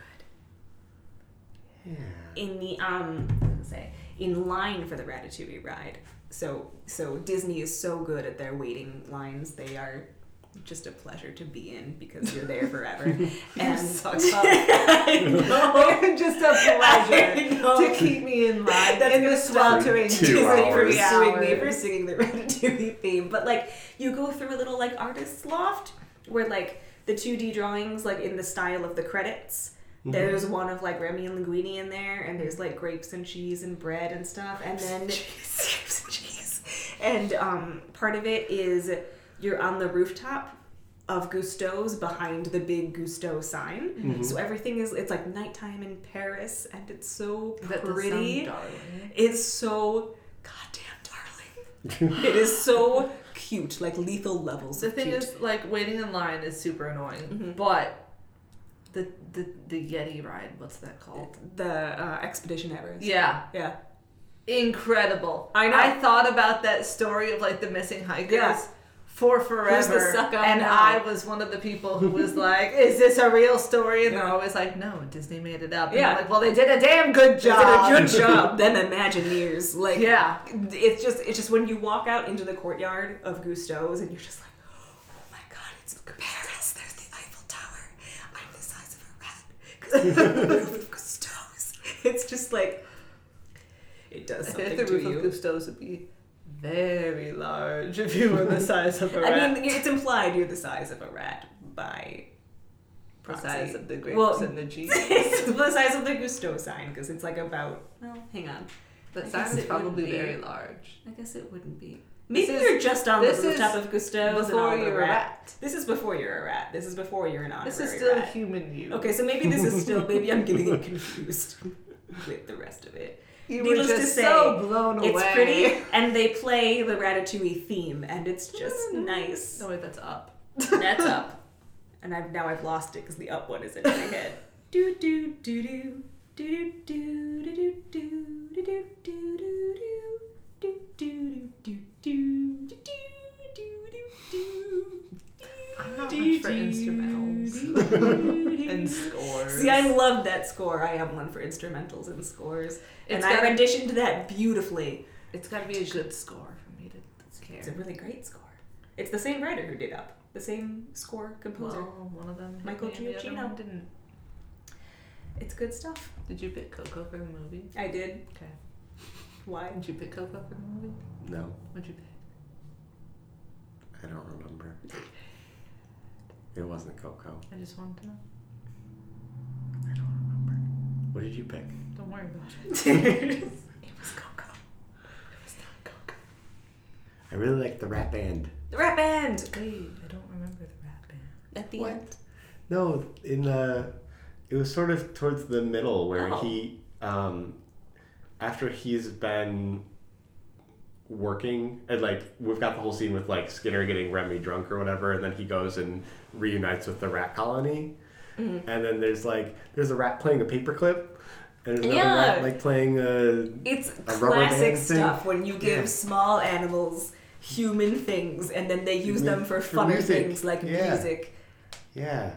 Yeah. in the um what was I gonna say in line for the Ratatouille ride. So so Disney is so good at their waiting lines. They are just a pleasure to be in because you're there forever. and such I just a I pleasure to keep me in line That's in the gonna stop sweltering Disney for suing me for singing the Ratatouille theme. But like you go through a little like artist's loft where like the 2D drawings like in the style of the credits. There's one of like Remy and Linguini in there, and there's like grapes and cheese and bread and stuff, and then grapes and cheese. And um, part of it is you're on the rooftop of Gusteau's behind the big Gusteau sign. So everything is it's like nighttime in Paris, and it's so That does pretty. darling. It's so goddamn darling. it is so cute, like lethal levels. The of thing cute. is, like waiting in line is super annoying, Mhm. but the the the Yeti ride, what's that called? the uh, Expedition Everest. Yeah, yeah. incredible. I know. I thought about that story of like the missing hikers Yeah. For forever. and now? I was one of the people who was like, "Is this a real story?" And they're always like, "No, Disney made it up." And Yeah. I'm like, "Well, they did a damn good They job." did a good job. Them Imagineers, like Yeah. it's just it's just when you walk out into the courtyard of Gusteau's and you're just like, oh my god, it's Paris. There's the Eiffel Tower. I'm the size of a rat because the roof of Gusteau's. It's just like it does I something think the to roof you. of Gusteau's would be very large if you were the size of a rat. I mean, it's implied you're the size of a rat by the size of the grapes Well, and the cheese. it's the size of the Gusteau sign because it's like about. Well, hang on. The sign is probably be- very large. I guess it wouldn't be. Maybe is- you're just on the this is rooftop of Gusteau's and all Before the you're a rat. rat. This is before you're a rat. This is before you're an honorary This is still rat. human you. Okay, so maybe this is still. Maybe I'm getting confused with the rest of it. You Needless were to say, so blown away. It's pretty, and they play the Ratatouille theme, and it's just nice. No wait, that's up. That's up, and I've now I've lost it because the up one is in my head. do do do do do Do do do do do do do do do do do do do do do do do do I'm not much for instrumentals and scores. See, I love that score. I am one for instrumentals and scores, and It's I gotta- renditioned that beautifully. it's got to be a good score for me to care. It's a really great score. It's the same writer who did Up, the same score composer. Well, one of them. hit Michael me and the other Giacchino. one Didn't. It's good stuff. Did you pick Coco for the movie? I did. Okay. Why? Did you pick Coco for the movie? No, What'd you pick? I don't remember. It wasn't Coco. I just wanted to know. I don't remember. What did you pick? Don't worry about it. it was Coco. It was not Coco. I really like the rap band. The rap band Wait, I don't remember the rap band. at the What? end. No, in the it was sort of towards the middle where Oh. he um after he's been working and like we've got the whole scene with like Skinner getting Remy drunk or whatever and then he goes and reunites with the rat colony Mhm. and then there's like there's a rat playing a paperclip and there's another Yeah. rat like playing a It's A classic stuff when you give Yeah. small animals human things and then they use them for for funner music. things like Yeah. music. yeah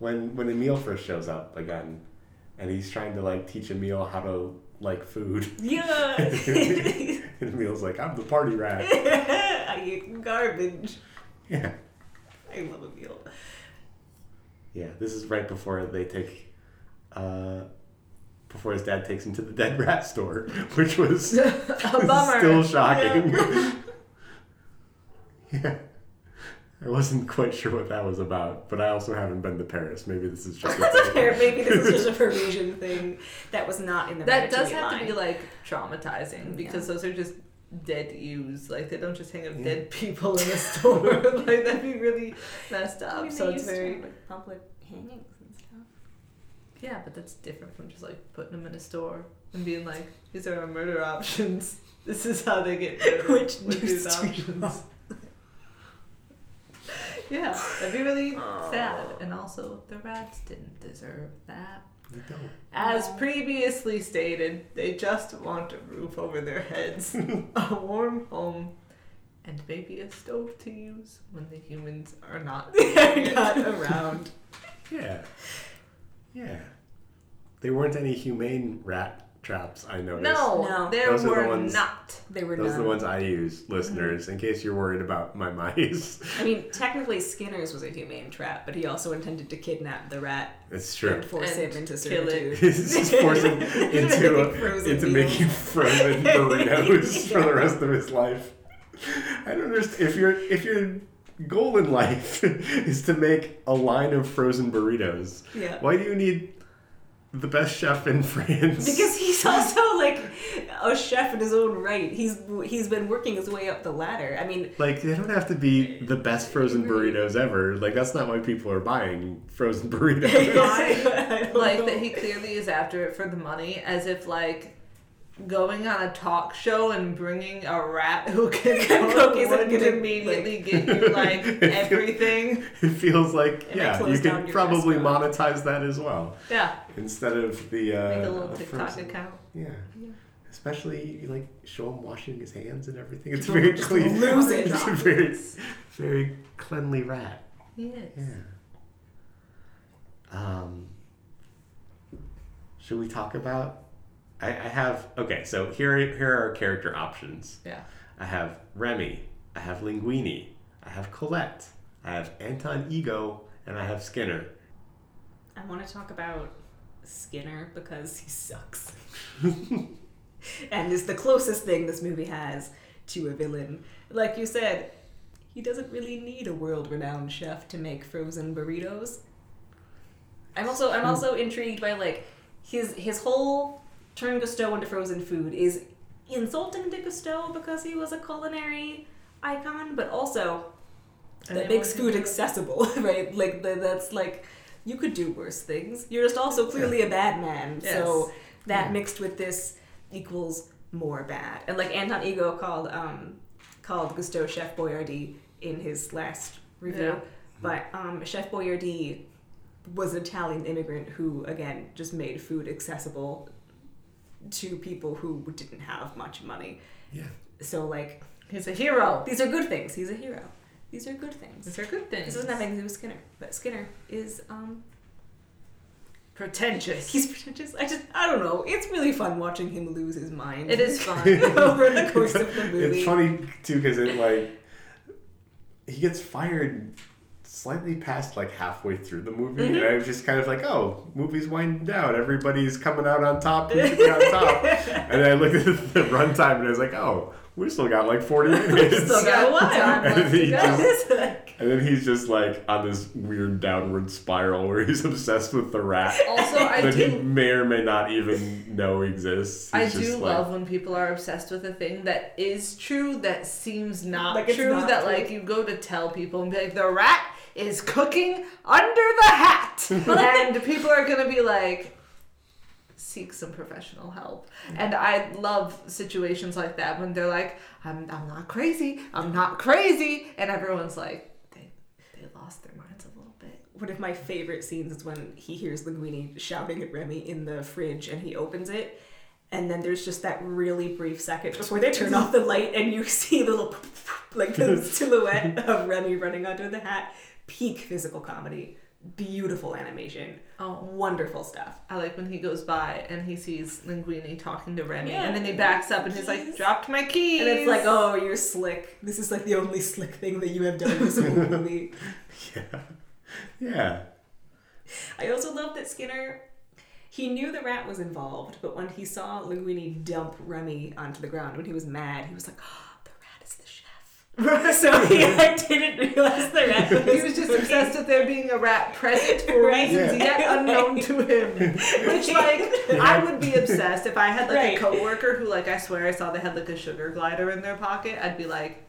when when Emile first shows up again and he's trying to like teach Emile how to like food Yeah. and Emile's like I'm the party rat I eat garbage. yeah I love a meal. Yeah, this is right before they take, uh, before his dad takes him to the dead rat store, which was a bummer. still shocking. Yeah. I wasn't quite sure what that was about, but I also haven't been to Paris. Maybe this is just a thing. Maybe this is just a Parisian thing that was not in the That does have line. to be like traumatizing because those are just dead ewes. Like they don't just hang up Yeah. dead people in a store. like that'd be really messed I up. mean, so they it's used to very have, like, public hangings and stuff. yeah, but that's different from just like putting them in a store and being like, these are our murder options. This is how they get murdered Which with news these options. Yeah, that'd be really sad. And also, the rats didn't deserve that. They don't. As previously stated, they just want a roof over their heads, a warm home, and maybe a stove to use when the humans are not, Not around. Yeah. Yeah. They weren't any humane rat traps, I noticed. No, No. there Those are the were ones- not. They were Those are the ones I use, listeners, mm-hmm. in case you're worried about my mice. I mean, technically, Skinner's was a humane trap, but he also intended to kidnap the rat It's and force And him into kill it. servitude. He's just forcing into a, into making frozen burritos for the rest of his life. I don't understand if your if your goal in life is to make a line of frozen burritos. Yeah. Why do you need the best chef in France? Because he's also like a chef in his own right. He's he's been working his way up the ladder. I mean, like they don't have to be the best frozen burritos ever. Like that's not why people are buying frozen burritos. I don't Like know. that he clearly is after it for the money, as if like going on a talk show and bringing a rat who can cook Cook isn't would gonna, immediately get you like everything. it feels like And I yeah, you could probably monetize that as well Yeah, instead of the uh, make a little TikTok frozen- account. Yeah. Especially you, like show him washing his hands and everything. It's very clean. lose it. It's a very, very cleanly rat. He is. Yeah. Um. Should we talk about? I, I have okay. So here here are our character options. Yeah. I have Remy. I have Linguini. I have Colette. I have Anton Ego, and I have Skinner. I want to talk about Skinner because he sucks. and is the closest thing this movie has to a villain. Like you said, he doesn't really need a world-renowned chef to make frozen burritos. I'm also I'm mm. also intrigued by like his his whole turn Gusteau into frozen food is insulting to Gusteau because he was a culinary icon, but also that makes food accessible, right? Like the, that's like you could do worse things. You're just also clearly a bad man. So Yes. that mixed with this equals more bad. And like Anton Ego called um called Gusteau Chef Boyardee in his last review. Yeah. But um Chef Boyardee was an Italian immigrant who again just made food accessible to people who didn't have much money. Yeah. So like He's a hero. these are good things. He's a hero. These are good things. These are good things. This doesn't have anything to do with Skinner, but Skinner is um pretentious. he's pretentious. I just I don't know. It's really fun watching him lose his mind. it is fun. over the course of the movie. It's funny too because it like he gets fired slightly past like halfway through the movie, and mm-hmm. I was just kind of like, "Oh, movie's winding down. Everybody's coming out on top. Who's gonna be on top?" and I looked at the runtime, and I was like, "Oh, we still got like forty minutes." Still got a while. Left And to just- and then he's just like on this weird downward spiral where he's obsessed with the rat Also, I that he do. may or may not even know exists. I He's just do like- love when people are obsessed with a thing that is true that seems not Like true. not that true. like you go to tell people and be like, the rat is cooking under the hat, and people are gonna be like, seek some professional help. Mm. And I love situations like that when they're like, I'm I'm not crazy, I'm not crazy, and everyone's like, they they lost their minds a little bit. one of my favorite scenes is when he hears Linguini shouting at Remy in the fridge and he opens it. And then there's just that really brief second before they turn off the light and you see the little like the silhouette of Remy running under the hat. Peak physical comedy. Beautiful animation. Oh. Wonderful stuff. I like when he goes by and he sees Linguini talking to Remy, Yeah. and then he backs up and he's like, "Dropped my keys." And it's like, oh, you're slick. This is like the only slick thing that you have done in this whole movie. Yeah. Yeah. I also love that Skinner. He knew the rat was involved, but when he saw Linguini dump Remy onto the ground, when he was mad, he was like, oh, "The rat is the chef." so he like, didn't realize the rat. Was he was just cooking. obsessed with there being a rat present for Right. reasons Yeah. yet unknown to him. Which, like, I would be obsessed if I had like Right. a coworker who, like, I swear I saw they had like a sugar glider in their pocket. I'd be like.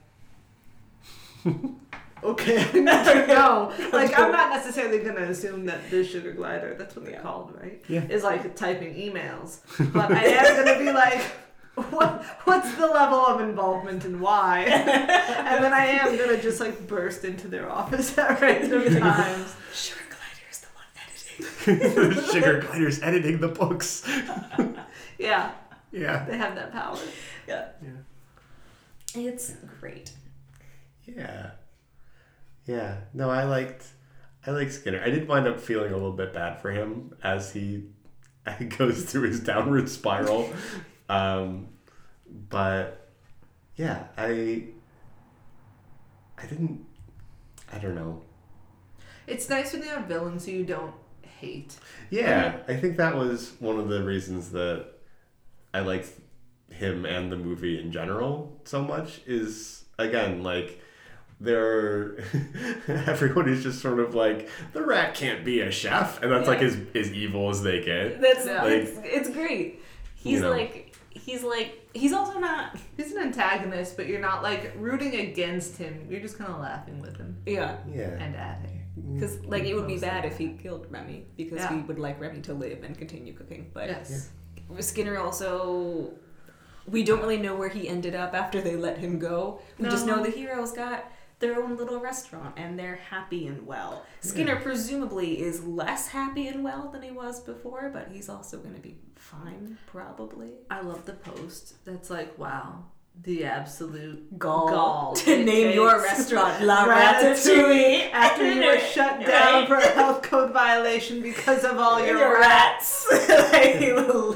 Okay, I need to know. Like, I'm not necessarily gonna assume that this sugar glider, that's what they're Yeah. called, right? Yeah. Is like typing emails. But I am gonna be like, what, what's the level of involvement and why? and then I am gonna just like burst into their office at random times. Sugar Glider is the one editing. sugar glider's editing the books. Yeah, Yeah. they have that power. Yeah. Yeah. It's great. Yeah. Yeah. No, I liked I liked Skinner. I did wind up feeling a little bit bad for him as he goes through his downward spiral. Um but yeah, I I didn't I don't know. It's nice when you have villains who you don't hate. Yeah, I think that was one of the reasons that I liked him and the movie in general so much is again like there everyone is just sort of like the rat can't be a chef and that's like as as evil as they get. That's Yeah. it's, it's great. He's You know. like he's like he's also not He's an antagonist, but you're not like rooting against him. You're just kind of laughing with him yeah. Yeah. and at him. Mm. Because like it would be bad if he killed Remy because Yeah. we would like Remy to live and continue cooking. But Yes. Skinner also we don't really know where he ended up after they let him go. We just know the hero's got their own little restaurant and they're happy and well. Skinner presumably is less happy and well than he was before, but he's also going to be fine, probably. I love the post. That's like, wow, the absolute Gall, Gall to name your restaurant La Ratatouille Ratatouille after you were shut down for a health code violation because of all your, your rats. rats. I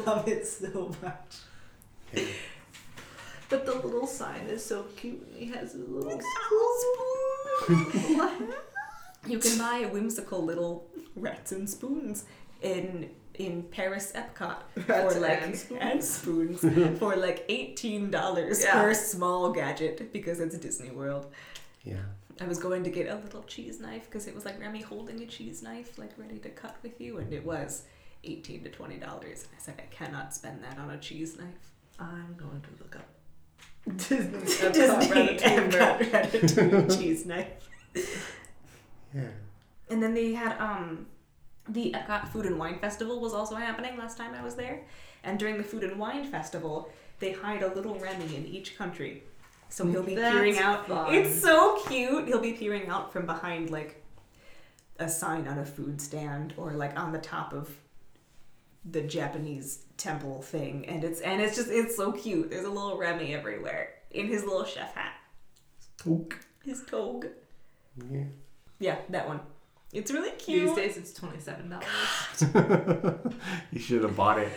love it so much. But the little sign is so cute. He has his little You can buy whimsical little rats and spoons in in Paris Epcot Rats for like and spoons. and spoons for like eighteen dollars Yeah. per small gadget because it's Disney World. Yeah. I was going to get a little cheese knife because it was like Remy holding a cheese knife, like ready to cut with you, and it was eighteen to twenty dollars. I said I cannot spend that on a cheese knife. I'm going to look up Disney Disney Epcot Ratatouille Epcot Ratatouille cheese knife. Yeah. And then they had um the Epcot Food and Wine Festival was also happening last time I was there. And during the Food and Wine Festival, they hide a little Remy in each country. So he'll be That's peering out. fun. It's so cute. He'll be peering out from behind like a sign on a food stand or like on the top of the Japanese temple thing. And it's and it's just it's so cute. There's a little Remy everywhere in his little chef hat. Toque. His toga. Yeah. Yeah, that one. It's really cute. These days it's twenty seven dollars. you should have bought it.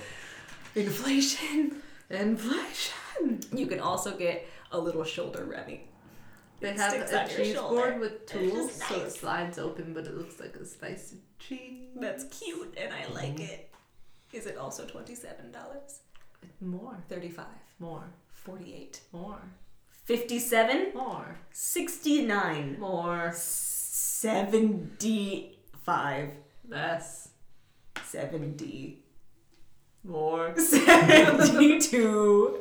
Inflation. Inflation. You can also get a little shoulder Remy. They It have a cheese board with It's tools, just so it slides open, but it looks like a slice of cheese. That's cute, and I like it. Is it also twenty-seven dollars? More, Thirty-five. more, Forty-eight. more, Fifty-seven. more, Sixty-nine. more, Seventy-five. less, Seventy. more, Seventy-two.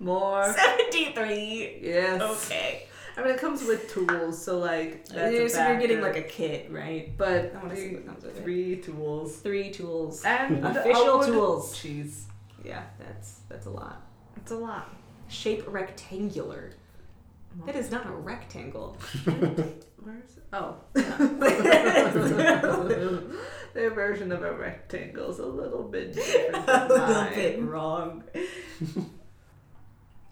more. Seventy-three. Yes. Okay. I mean, it comes with tools, so like that's You're, a so you're getting like a kit, right? but I wanna see three, what comes with it. three tools Three tools. and Official tools. cheese. Yeah, that's that's a lot. It's a lot. Shape rectangular. That is not a rectangle. Where's oh? Their version of a rectangle is a little bit different a little bit wrong.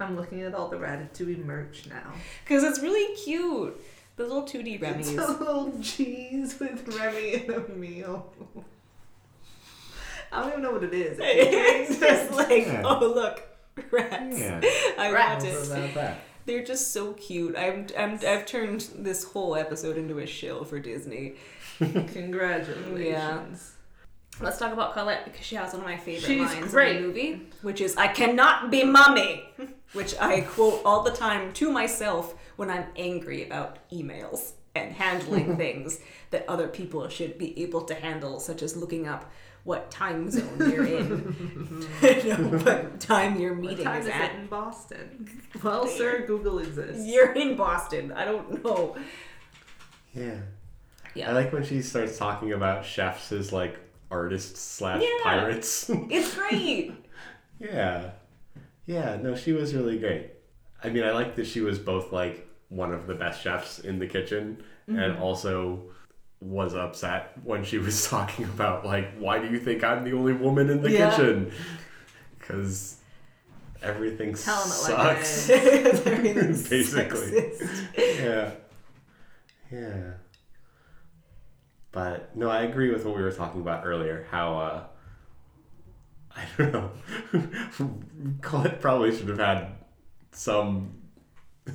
I'm looking at all the Ratatouille merch now. Because it's really cute. The little 2D Remy's. It's Remy's. a little cheese with Remy in a meal. I don't even know what it is. it's just like, Yeah. oh look, rats. Yeah. I Rats. want What it. that? They're just so cute. I'm, I'm, I've turned this whole episode into a shill for Disney. Congratulations. Yeah. Let's talk about Colette because she has one of my favorite She's lines great. in the movie, which is "I cannot be mommy," which I quote all the time to myself when I'm angry about emails and handling things that other people should be able to handle, such as looking up what time zone you're in, hmm. no, what time your What meeting time is is at. it in Boston? Well, sir, Google exists. You're in Boston. I don't know. Yeah. Yeah. I like when she starts talking about chefs as like artists slash Yeah. pirates. It's great. yeah. Yeah, no, she was really great. I mean, I like that she was both like one of the best chefs in the kitchen and also was upset when she was talking about like why do you think I'm the only woman in the Yeah. kitchen? Cuz everything it sucks. is. Everything's Basically. yeah. Yeah. But no, I agree with what we were talking about earlier. How uh I don't know. Colette probably should have had some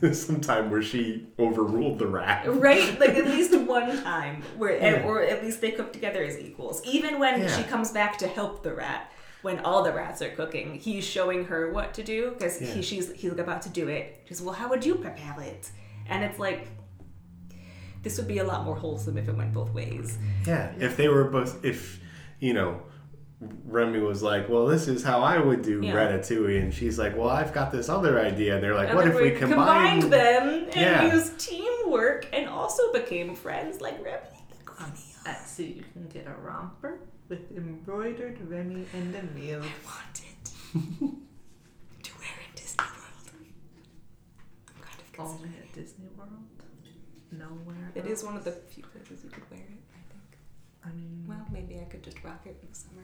some time where she overruled the rat. Right, like at least one time, where Yeah. or at least they cook together as equals. Even when Yeah. she comes back to help the rat, when all the rats are cooking, he's showing her what to do because Yeah. he she's he's about to do it. She's well, how would you prepare it? And it's like this would be a lot more wholesome if it went both ways. Yeah, if they were both, if you know, Remy was like, "Well, this is how I would do Yeah. ratatouille," and she's like, "Well, I've got this other idea," and they're like, And "What if we combine?" combined them and Yeah. used teamwork and also became friends like Remy and Granny? Uh, so you can get a romper with embroidered Remy and a meal. want it to wear in Disney World. I'm kind of Only at Disney World. nowhere. It is else. one of the few places you could wear it, I think. I mean, Well, maybe I could just rock it in the summer.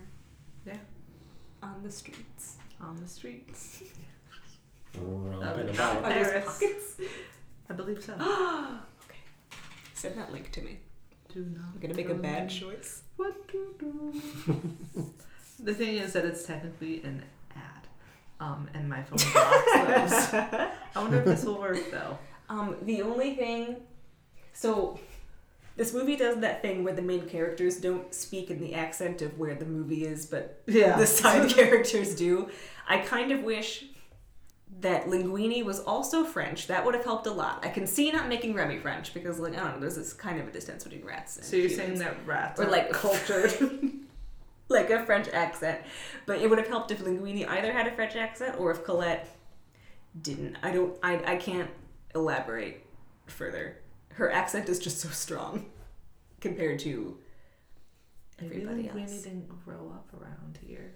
Yeah. On the streets. on the streets. Romping about. Are there pockets? I believe so. okay. Send that link to me. Do not. I'm gonna make a bad me choice. What to do? the thing is that it's technically an ad, um, and my phone blocks those. I wonder if this will work though. Um, the only thing, so this movie does that thing where the main characters don't speak in the accent of where the movie is, but Yeah. the side characters do. I kind of wish that Linguini was also French. That would have helped a lot. I can see not making Remy French because, like, I don't know, there's this kind of a distance between rats. And So you're humans. saying that rats or like cultured, like a French accent. But it would have helped if Linguini either had a French accent or if Colette didn't. I don't. I I can't elaborate further. Her accent is just so strong compared to Maybe everybody Linguini else. didn't grow up around here.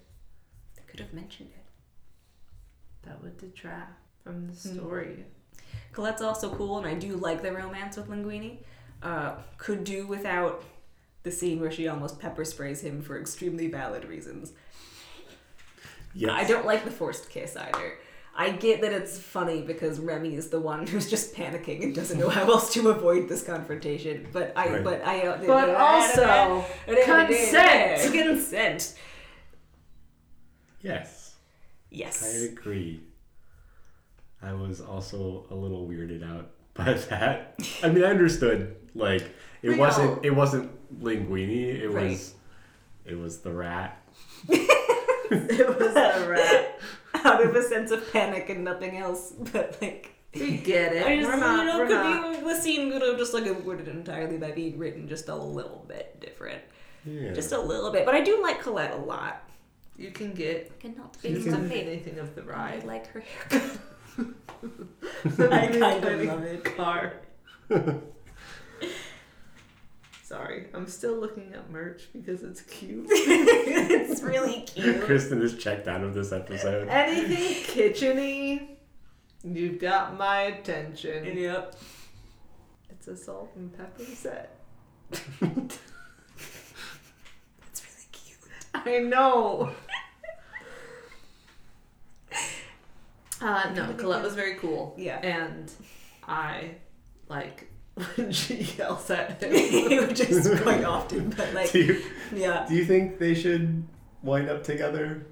They could have mentioned it. That would detract from the story. Colette's also cool, and I do like the romance with Linguini. Uh, could do without the scene where she almost pepper sprays him for extremely valid reasons. Yes. I don't like the forced kiss either. I get that it's funny because Remy is the one who's just panicking and doesn't know how else to avoid this confrontation. But I, Right. but I, uh, But also, consent. consent. Yes. Yes. I agree. I was also a little weirded out by that. I mean, I understood. Like, it We wasn't. all- It wasn't linguini. It Right. was. It was the rat. it was the rat. Out of a sense of panic and nothing else, but like. We get it. I just, we're not. you know, we're could not. be the scene could have just like avoided entirely by being written just a little bit different, Yeah. just a little bit. But I do like Colette a lot. You can get Cannot You can- on anything of the ride. I ride. like her haircut. I kind of love it. Car. Sorry, I'm still looking at merch because it's cute. it's really cute. Kristen is checked out of this episode. Anything kitcheny, you've got my attention. Yep. It's a salt and pepper set. It's really cute. I know. Uh, no, Colette was very cool. Yeah. And I like when she yells at him. Which is quite often, but like, do you yeah. do you think they should wind up together?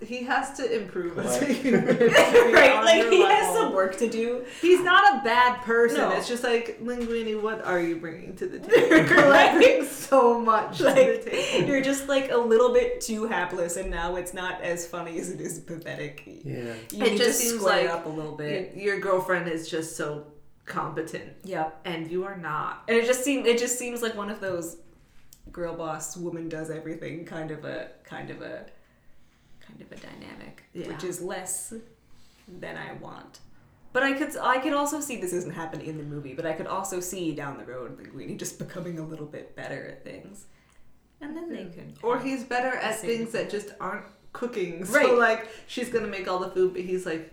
he has to improve as a human. right, like your he has some work to do. He's not a bad person. No. It's just like Linguini, what are you bringing to the table? You're collecting so much Like to the table. you're just like a little bit too hapless, and now it's not as funny as it is pathetic. Yeah. You It need just to seems like up a little bit. Your, your girlfriend is just so competent, Yep. and you are not. And it just seems it just seems like one of those girl boss woman does everything kind of a kind of a kind of a dynamic, Yeah. which is less than I want. But I could I could also see this isn't happening in the movie, but I could also see down the road Linguini just becoming a little bit better at things, and then they hmm. could. Or he's better at things that just aren't cooking. So Right. like she's gonna make all the food, but he's like,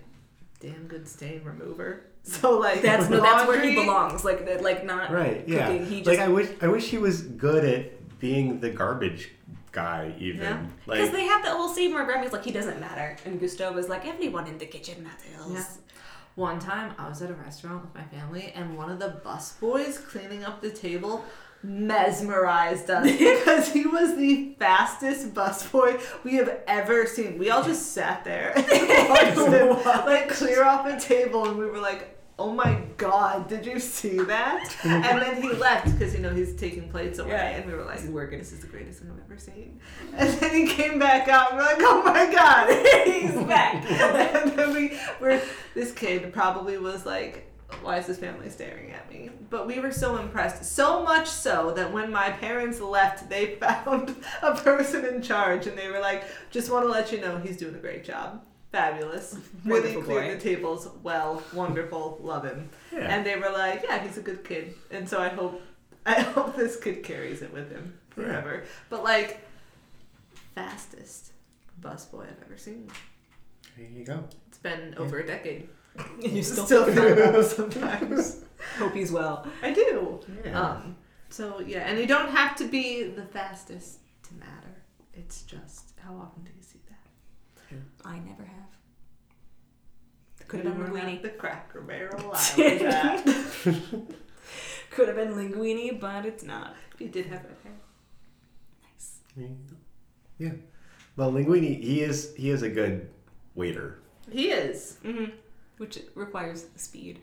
damn good stain remover. So like that's no, that's where he belongs. Like that, like not Right. Yeah. cooking. He just like I wish I wish he was good at being the garbage guy. Even Yeah. Because like they have that whole scene where Remy's like, he doesn't matter. And Gusteau is like, everyone in the kitchen matters. Yeah. One time I was at a restaurant with my family and one of the bus boys cleaning up the table mesmerized us because he was the fastest busboy we have ever seen. We all just sat there and watched him like clear off a table and we were like, Oh my god, did you see that? and then he left because you know he's taking plates away Yeah. and we were like, oh He's working. This is the greatest thing I've ever seen. And then he came back out and we're like, Oh my god, he's back. and then we were this kid probably was like, Why is this family staring at me? But we were so impressed. So much so that when my parents left, they found a person in charge and they were like, Just want to let you know he's doing a great job. Fabulous. Really Wonderful cleared boy. the tables well. Wonderful. Love him. yeah. And they were like, Yeah, he's a good kid. And so I hope I hope this kid carries it with him forever. But like fastest busboy I've ever seen. there you go. It's been over a decade. You still, Still think about it sometimes. Hope he's well. I do. Yeah. Um. So yeah, and you don't have to be the fastest to matter. It's just how often do you see that? I never have. Could have been were not linguine. the Cracker Barrel I was. Could have been linguine, but it's not. you did have that hair. Nice. Yeah. Well, Linguini, he is he is a good waiter. He is, hmm Which requires speed.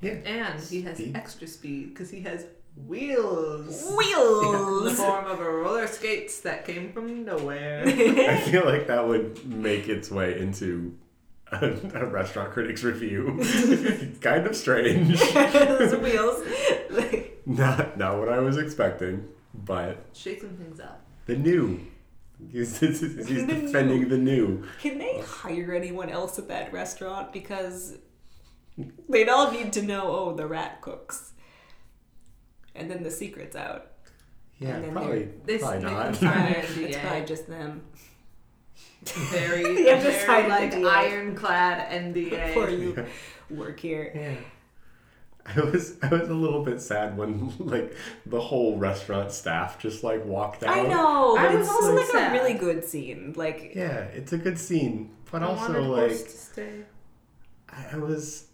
Yeah. and he has Speed. extra speed because he has wheels. Wheels! In the Wheels. form of a roller skates that came from nowhere. I feel like that would make its way into a, a restaurant critic's review. kind of strange. Those wheels. Not not what I was expecting, but Shaking things up. the new. He's, he's The defending new. the new. Can they hire anyone else at that restaurant? Because they'd all need to know, oh, the rat cooks. And then the secret's out. Yeah, And then probably, They probably make not. them sign It's NDA. probably just them. Very, You have to very like NDA. ironclad NDA. Before you work here. Yeah. I was I was a little bit sad when like the whole restaurant staff just like walked out. I know, I but it's was also so like sad. a really good scene. Like, Yeah, it's a good scene, but I also like to stay. I, I was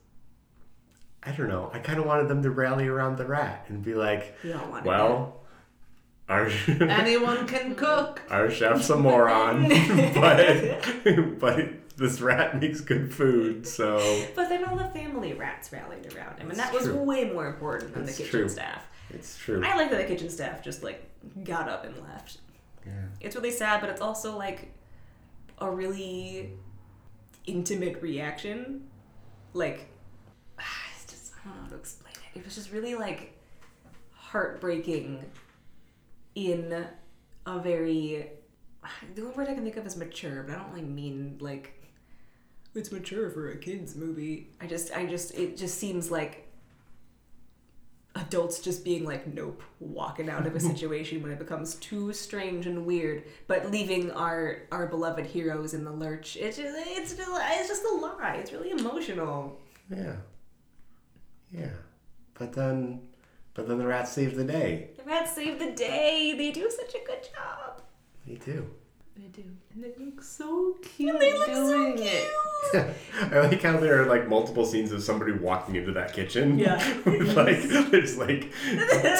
I don't know. I kind of wanted them to rally around the rat and be like, we all want "Well, our Anyone can cook. our chef's a moron, but but this rat makes good food, so But then all the family rats rallied around him, and That's that was true. way more important than That's the kitchen true. staff. it's true." I like that the kitchen staff just like got up and left. Yeah. It's really sad, but it's also like a really intimate reaction. Like, it's just, I don't know how to explain it. It was just really like heartbreaking in a very. The only word I can think of is mature, but I don't really mean like it's mature for a kids movie. I just, I just, it just seems like adults just being like, nope, walking out of a situation when it becomes too strange and weird, but leaving our our beloved heroes in the lurch. It's just, it's just, it's just a lie. It's really emotional. Yeah. Yeah. But then but then the rats saved the day. The rats save the day. They do such a good job. Me too. They do. And they look so cute And they look so cute. I like how there are like multiple scenes of somebody walking into that kitchen. Yeah. with, like there's like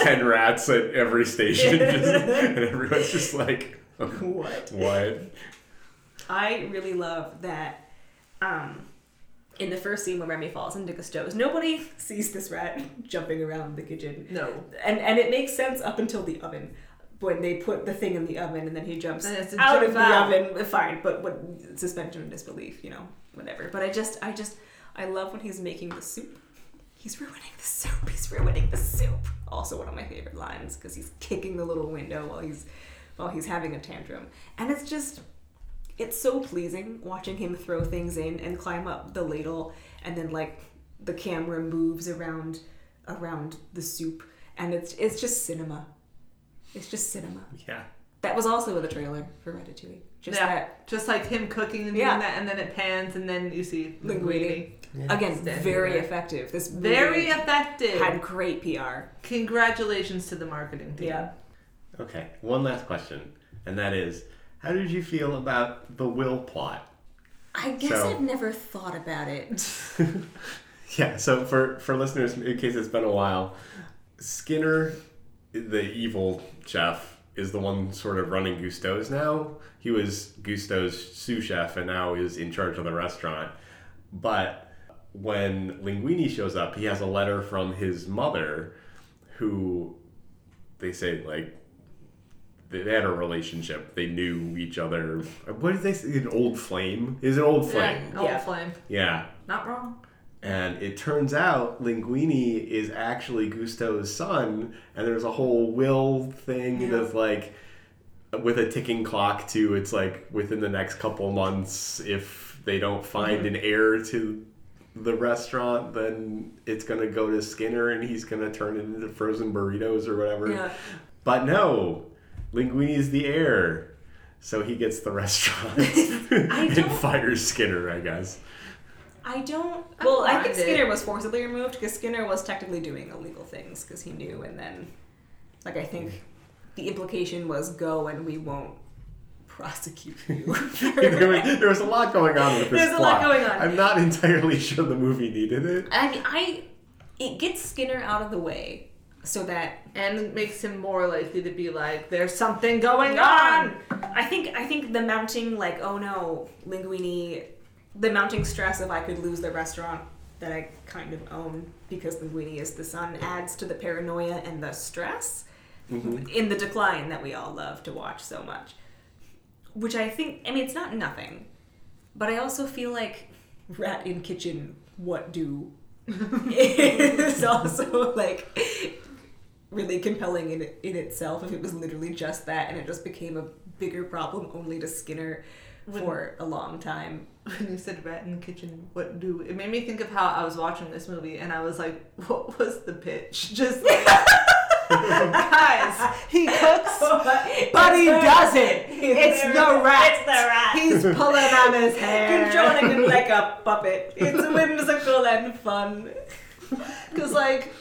ten rats at every station, just, and everyone's just like, What? what? I really love that um, in the first scene when Remy falls into Gusteau's, nobody sees this rat jumping around the kitchen. No. And and it makes sense up until the oven. When they put the thing in the oven and then he jumps Then it's a out jump of the oven, fine, but what suspension of disbelief, you know, whatever. But I just I just I love when he's making the soup. He's ruining the soup. He's ruining the soup. Also one of my favorite lines because he's kicking the little window while he's while he's having a tantrum. And it's just it's so pleasing watching him throw things in and climb up the ladle and then like the camera moves around around the soup and it's it's just cinema. It's just cinema. Yeah. That was also in the trailer for Ratatouille. Just yeah. that Just like him cooking and Yeah. doing that, and then it pans, and then you see Linguini. Yeah. again Standing very there. effective. This Very effective. had great PR. Congratulations to the marketing team. Yeah. Okay. One last question, and that is, how did you feel about the will plot? I guess So- I've never thought about it. Yeah, so for for listeners, in case it's been a while, Skinner, the evil chef, is the one sort of running Gusteau's now. He was Gusteau's sous chef and now is in charge of the restaurant. But when Linguini shows up, he has a letter from his mother, who they say like they they had a relationship. They knew each other. What did they say? An old flame? Is an old flame? Yeah, old Yeah. flame. Yeah. Not wrong. And it turns out Linguini is actually Gusteau's son, and there's a whole will thing that's like with a ticking clock too. It's like within the next couple months, if they don't find mm-hmm. an heir to the restaurant, then it's gonna go to Skinner, and he's gonna turn it into frozen burritos or whatever. Yeah. But no, Linguini is the heir, so he gets the restaurant and don't- fires Skinner, I guess. I don't. I Well, I think. Skinner was forcibly removed because Skinner was technically doing illegal things because he knew, and then, like, I think the implication was go and we won't prosecute you. there, was, there was a lot going on with this There's a lot going on. I'm not entirely sure the movie needed it. I mean, I it gets Skinner out of the way so that and it makes him more likely to be like, "There's something going on." I think I think the mounting like oh no Linguini, the mounting stress of I could lose the restaurant that I kind of own because Linguini is the son adds to the paranoia and the stress mm-hmm. in the decline that we all love to watch so much. Which I think I mean it's not nothing, but I also feel like Rat in Kitchen What Do is also like really compelling in in itself if it was literally just that and it just became a bigger problem only to Skinner for a long time. When you said rat in the kitchen, what do it made me think of how I was watching this movie and I was like, what was the pitch? Just like, guys, he cooks, but he doesn't. It's the rat. It's the rat. He's pulling on his hair. Controlling him like a puppet. It's whimsical and fun. Because, like,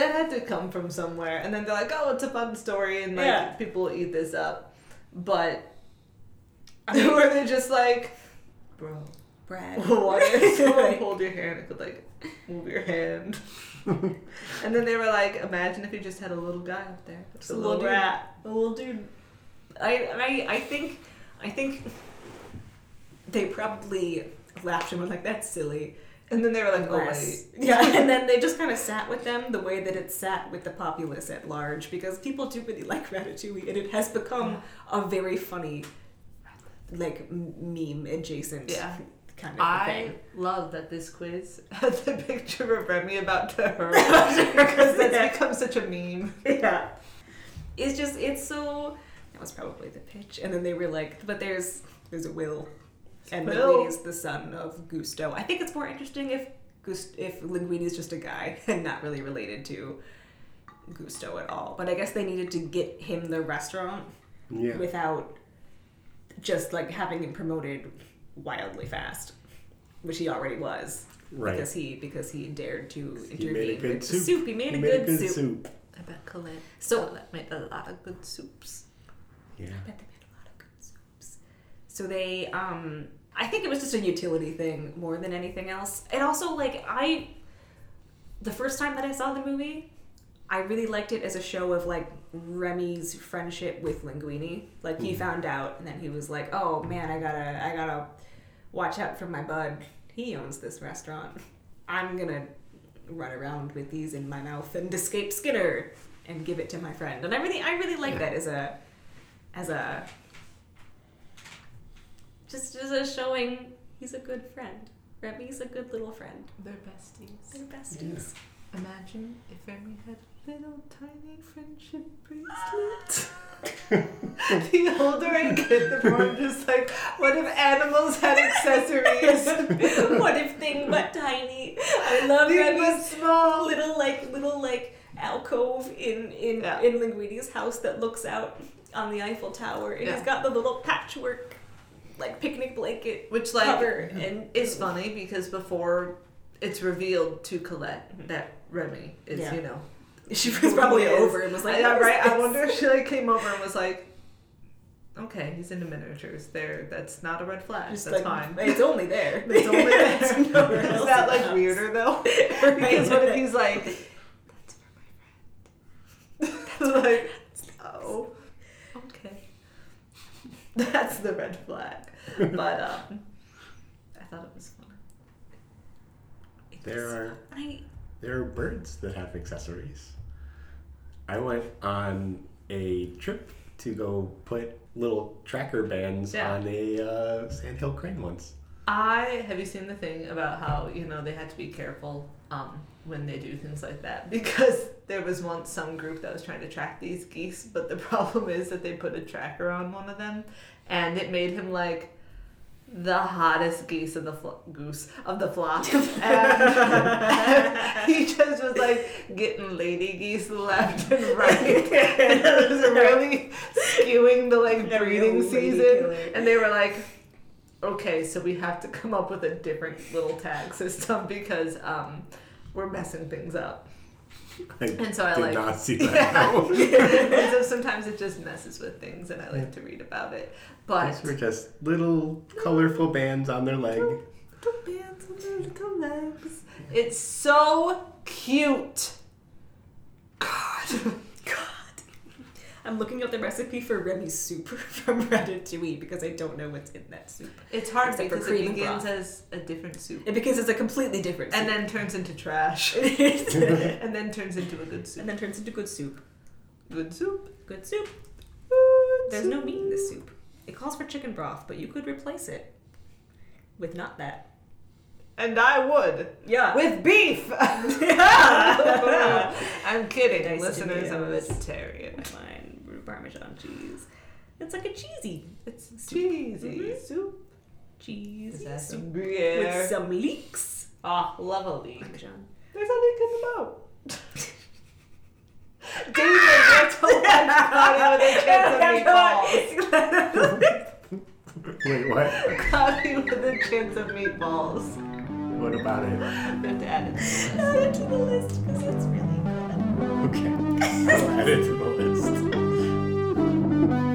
that had to come from somewhere. And then they're like, oh, it's a fun story and, like, Yeah. people will eat this up. But, were they just like, bro, Brad. what if someone pulled your hair and it could, like, move your hand? and then they were like, imagine if you just had a little guy up there. Just a little rat. A little dude. I, I I think I think they probably laughed and were like, that's silly. And then they were like, oh, wait. Yeah, and then they just kind of sat with them the way that it sat with the populace at large because people do really like Ratatouille and it has become a very funny, like meme adjacent Yeah. kind of thing. I thing. love that this quiz has a picture of Remy about to her because that's become such a meme. Yeah. It's just it's so that was probably the pitch. And then they were like, but there's there's a Will. And Will. Linguini is the son of Gusteau. I think it's more interesting if Gust- if Linguini is just a guy and not really related to Gusteau at all. But I guess they needed to get him the restaurant Yeah. without just like having him promoted wildly fast, which he already was. Right. Because he because he dared to He intervene made a good with the soup. soup. He made, He a, made good soup. I bet Colette, So- Colette made a lot of good soups. Yeah. I bet they made a lot of good soups. So they, um, I think it was just a utility thing more than anything else. And also, like, I, the first time that I saw the movie, I really liked it as a show of like Remy's friendship with Linguini. Like he hmm. found out, and then he was like, "Oh man, I gotta, I gotta watch out for my bud. He owns this restaurant. I'm gonna run around with these in my mouth and escape Skinner and give it to my friend." And I really, I really like that as a, as a, just as a showing he's a good friend. Remy's a good little friend. They're besties. They're besties. Imagine if Remy had a little tiny friendship bracelet. the older I get, the more I'm just like, what if animals had accessories? what if thing but tiny? I love Thing but Remy's small. little like little like alcove in in Yeah. in Linguini's house that looks out on the Eiffel Tower, and Yeah. he's got the little patchwork like picnic blanket Which like cover, mm-hmm. and is funny because before it's revealed to Colette mm-hmm. that Remy is, Yeah. you know, she was probably he over and was like, yeah, "What is right. I this?" wonder if she like came over and was like, okay, he's into miniatures. There, that's not a red flag. Just that's like, fine. It's only there. It's only there. It's nowhere Is else that the like house. weirder though? because what if he's like, that's for my friend. like, oh, okay. That's the red flag. But um, I thought it was fun. There are I there are birds that have accessories. I went on a trip to go put little tracker bands Yeah. on a uh, sandhill crane once. I have you seen the thing about how you know they had to be careful um, when they do things like that because there was once some group that was trying to track these geese, but the problem is that they put a tracker on one of them, and it made him like the hottest geese of the goose of the flock, and he just was like getting lady geese left and right, and it was really skewing the like real breeding season, and they were like okay, so we have to come up with a different little tag system because um, we're messing things up. I And so I did like- not see that. no. and so sometimes it just messes with things, and I like to read about it. But These were just little colorful bands on their leg. little bands on their little legs. It's so cute. God. I'm looking up the recipe for Remy's soup from Ratatouille because I don't know what's in that soup. It's hard Except because it begins as a different soup. It because it's a completely different soup. and then turns into trash. and and then turns into a good soup. And then turns into good soup. Good soup. Good soup. Good There's soup. no meat in this soup. It calls for chicken broth, but you could replace it with not that. And I would. Yeah. With beef! I'm kidding. Diced Listeners, I'm a vegetarian. Mine Parmesan cheese. It's like a cheesy. It's cheesy Mhm. soup. Cheesy soup. some with some leeks. Ah, lovely. Parmesan. There's nothing in the boat. David, you're too much caught with a chance of meatballs. Wait, what? Caught with a chance of meatballs. What about it? We have to add it to the list. Add it to the list because it's really good. Okay. I'll add it to the list. Thank you.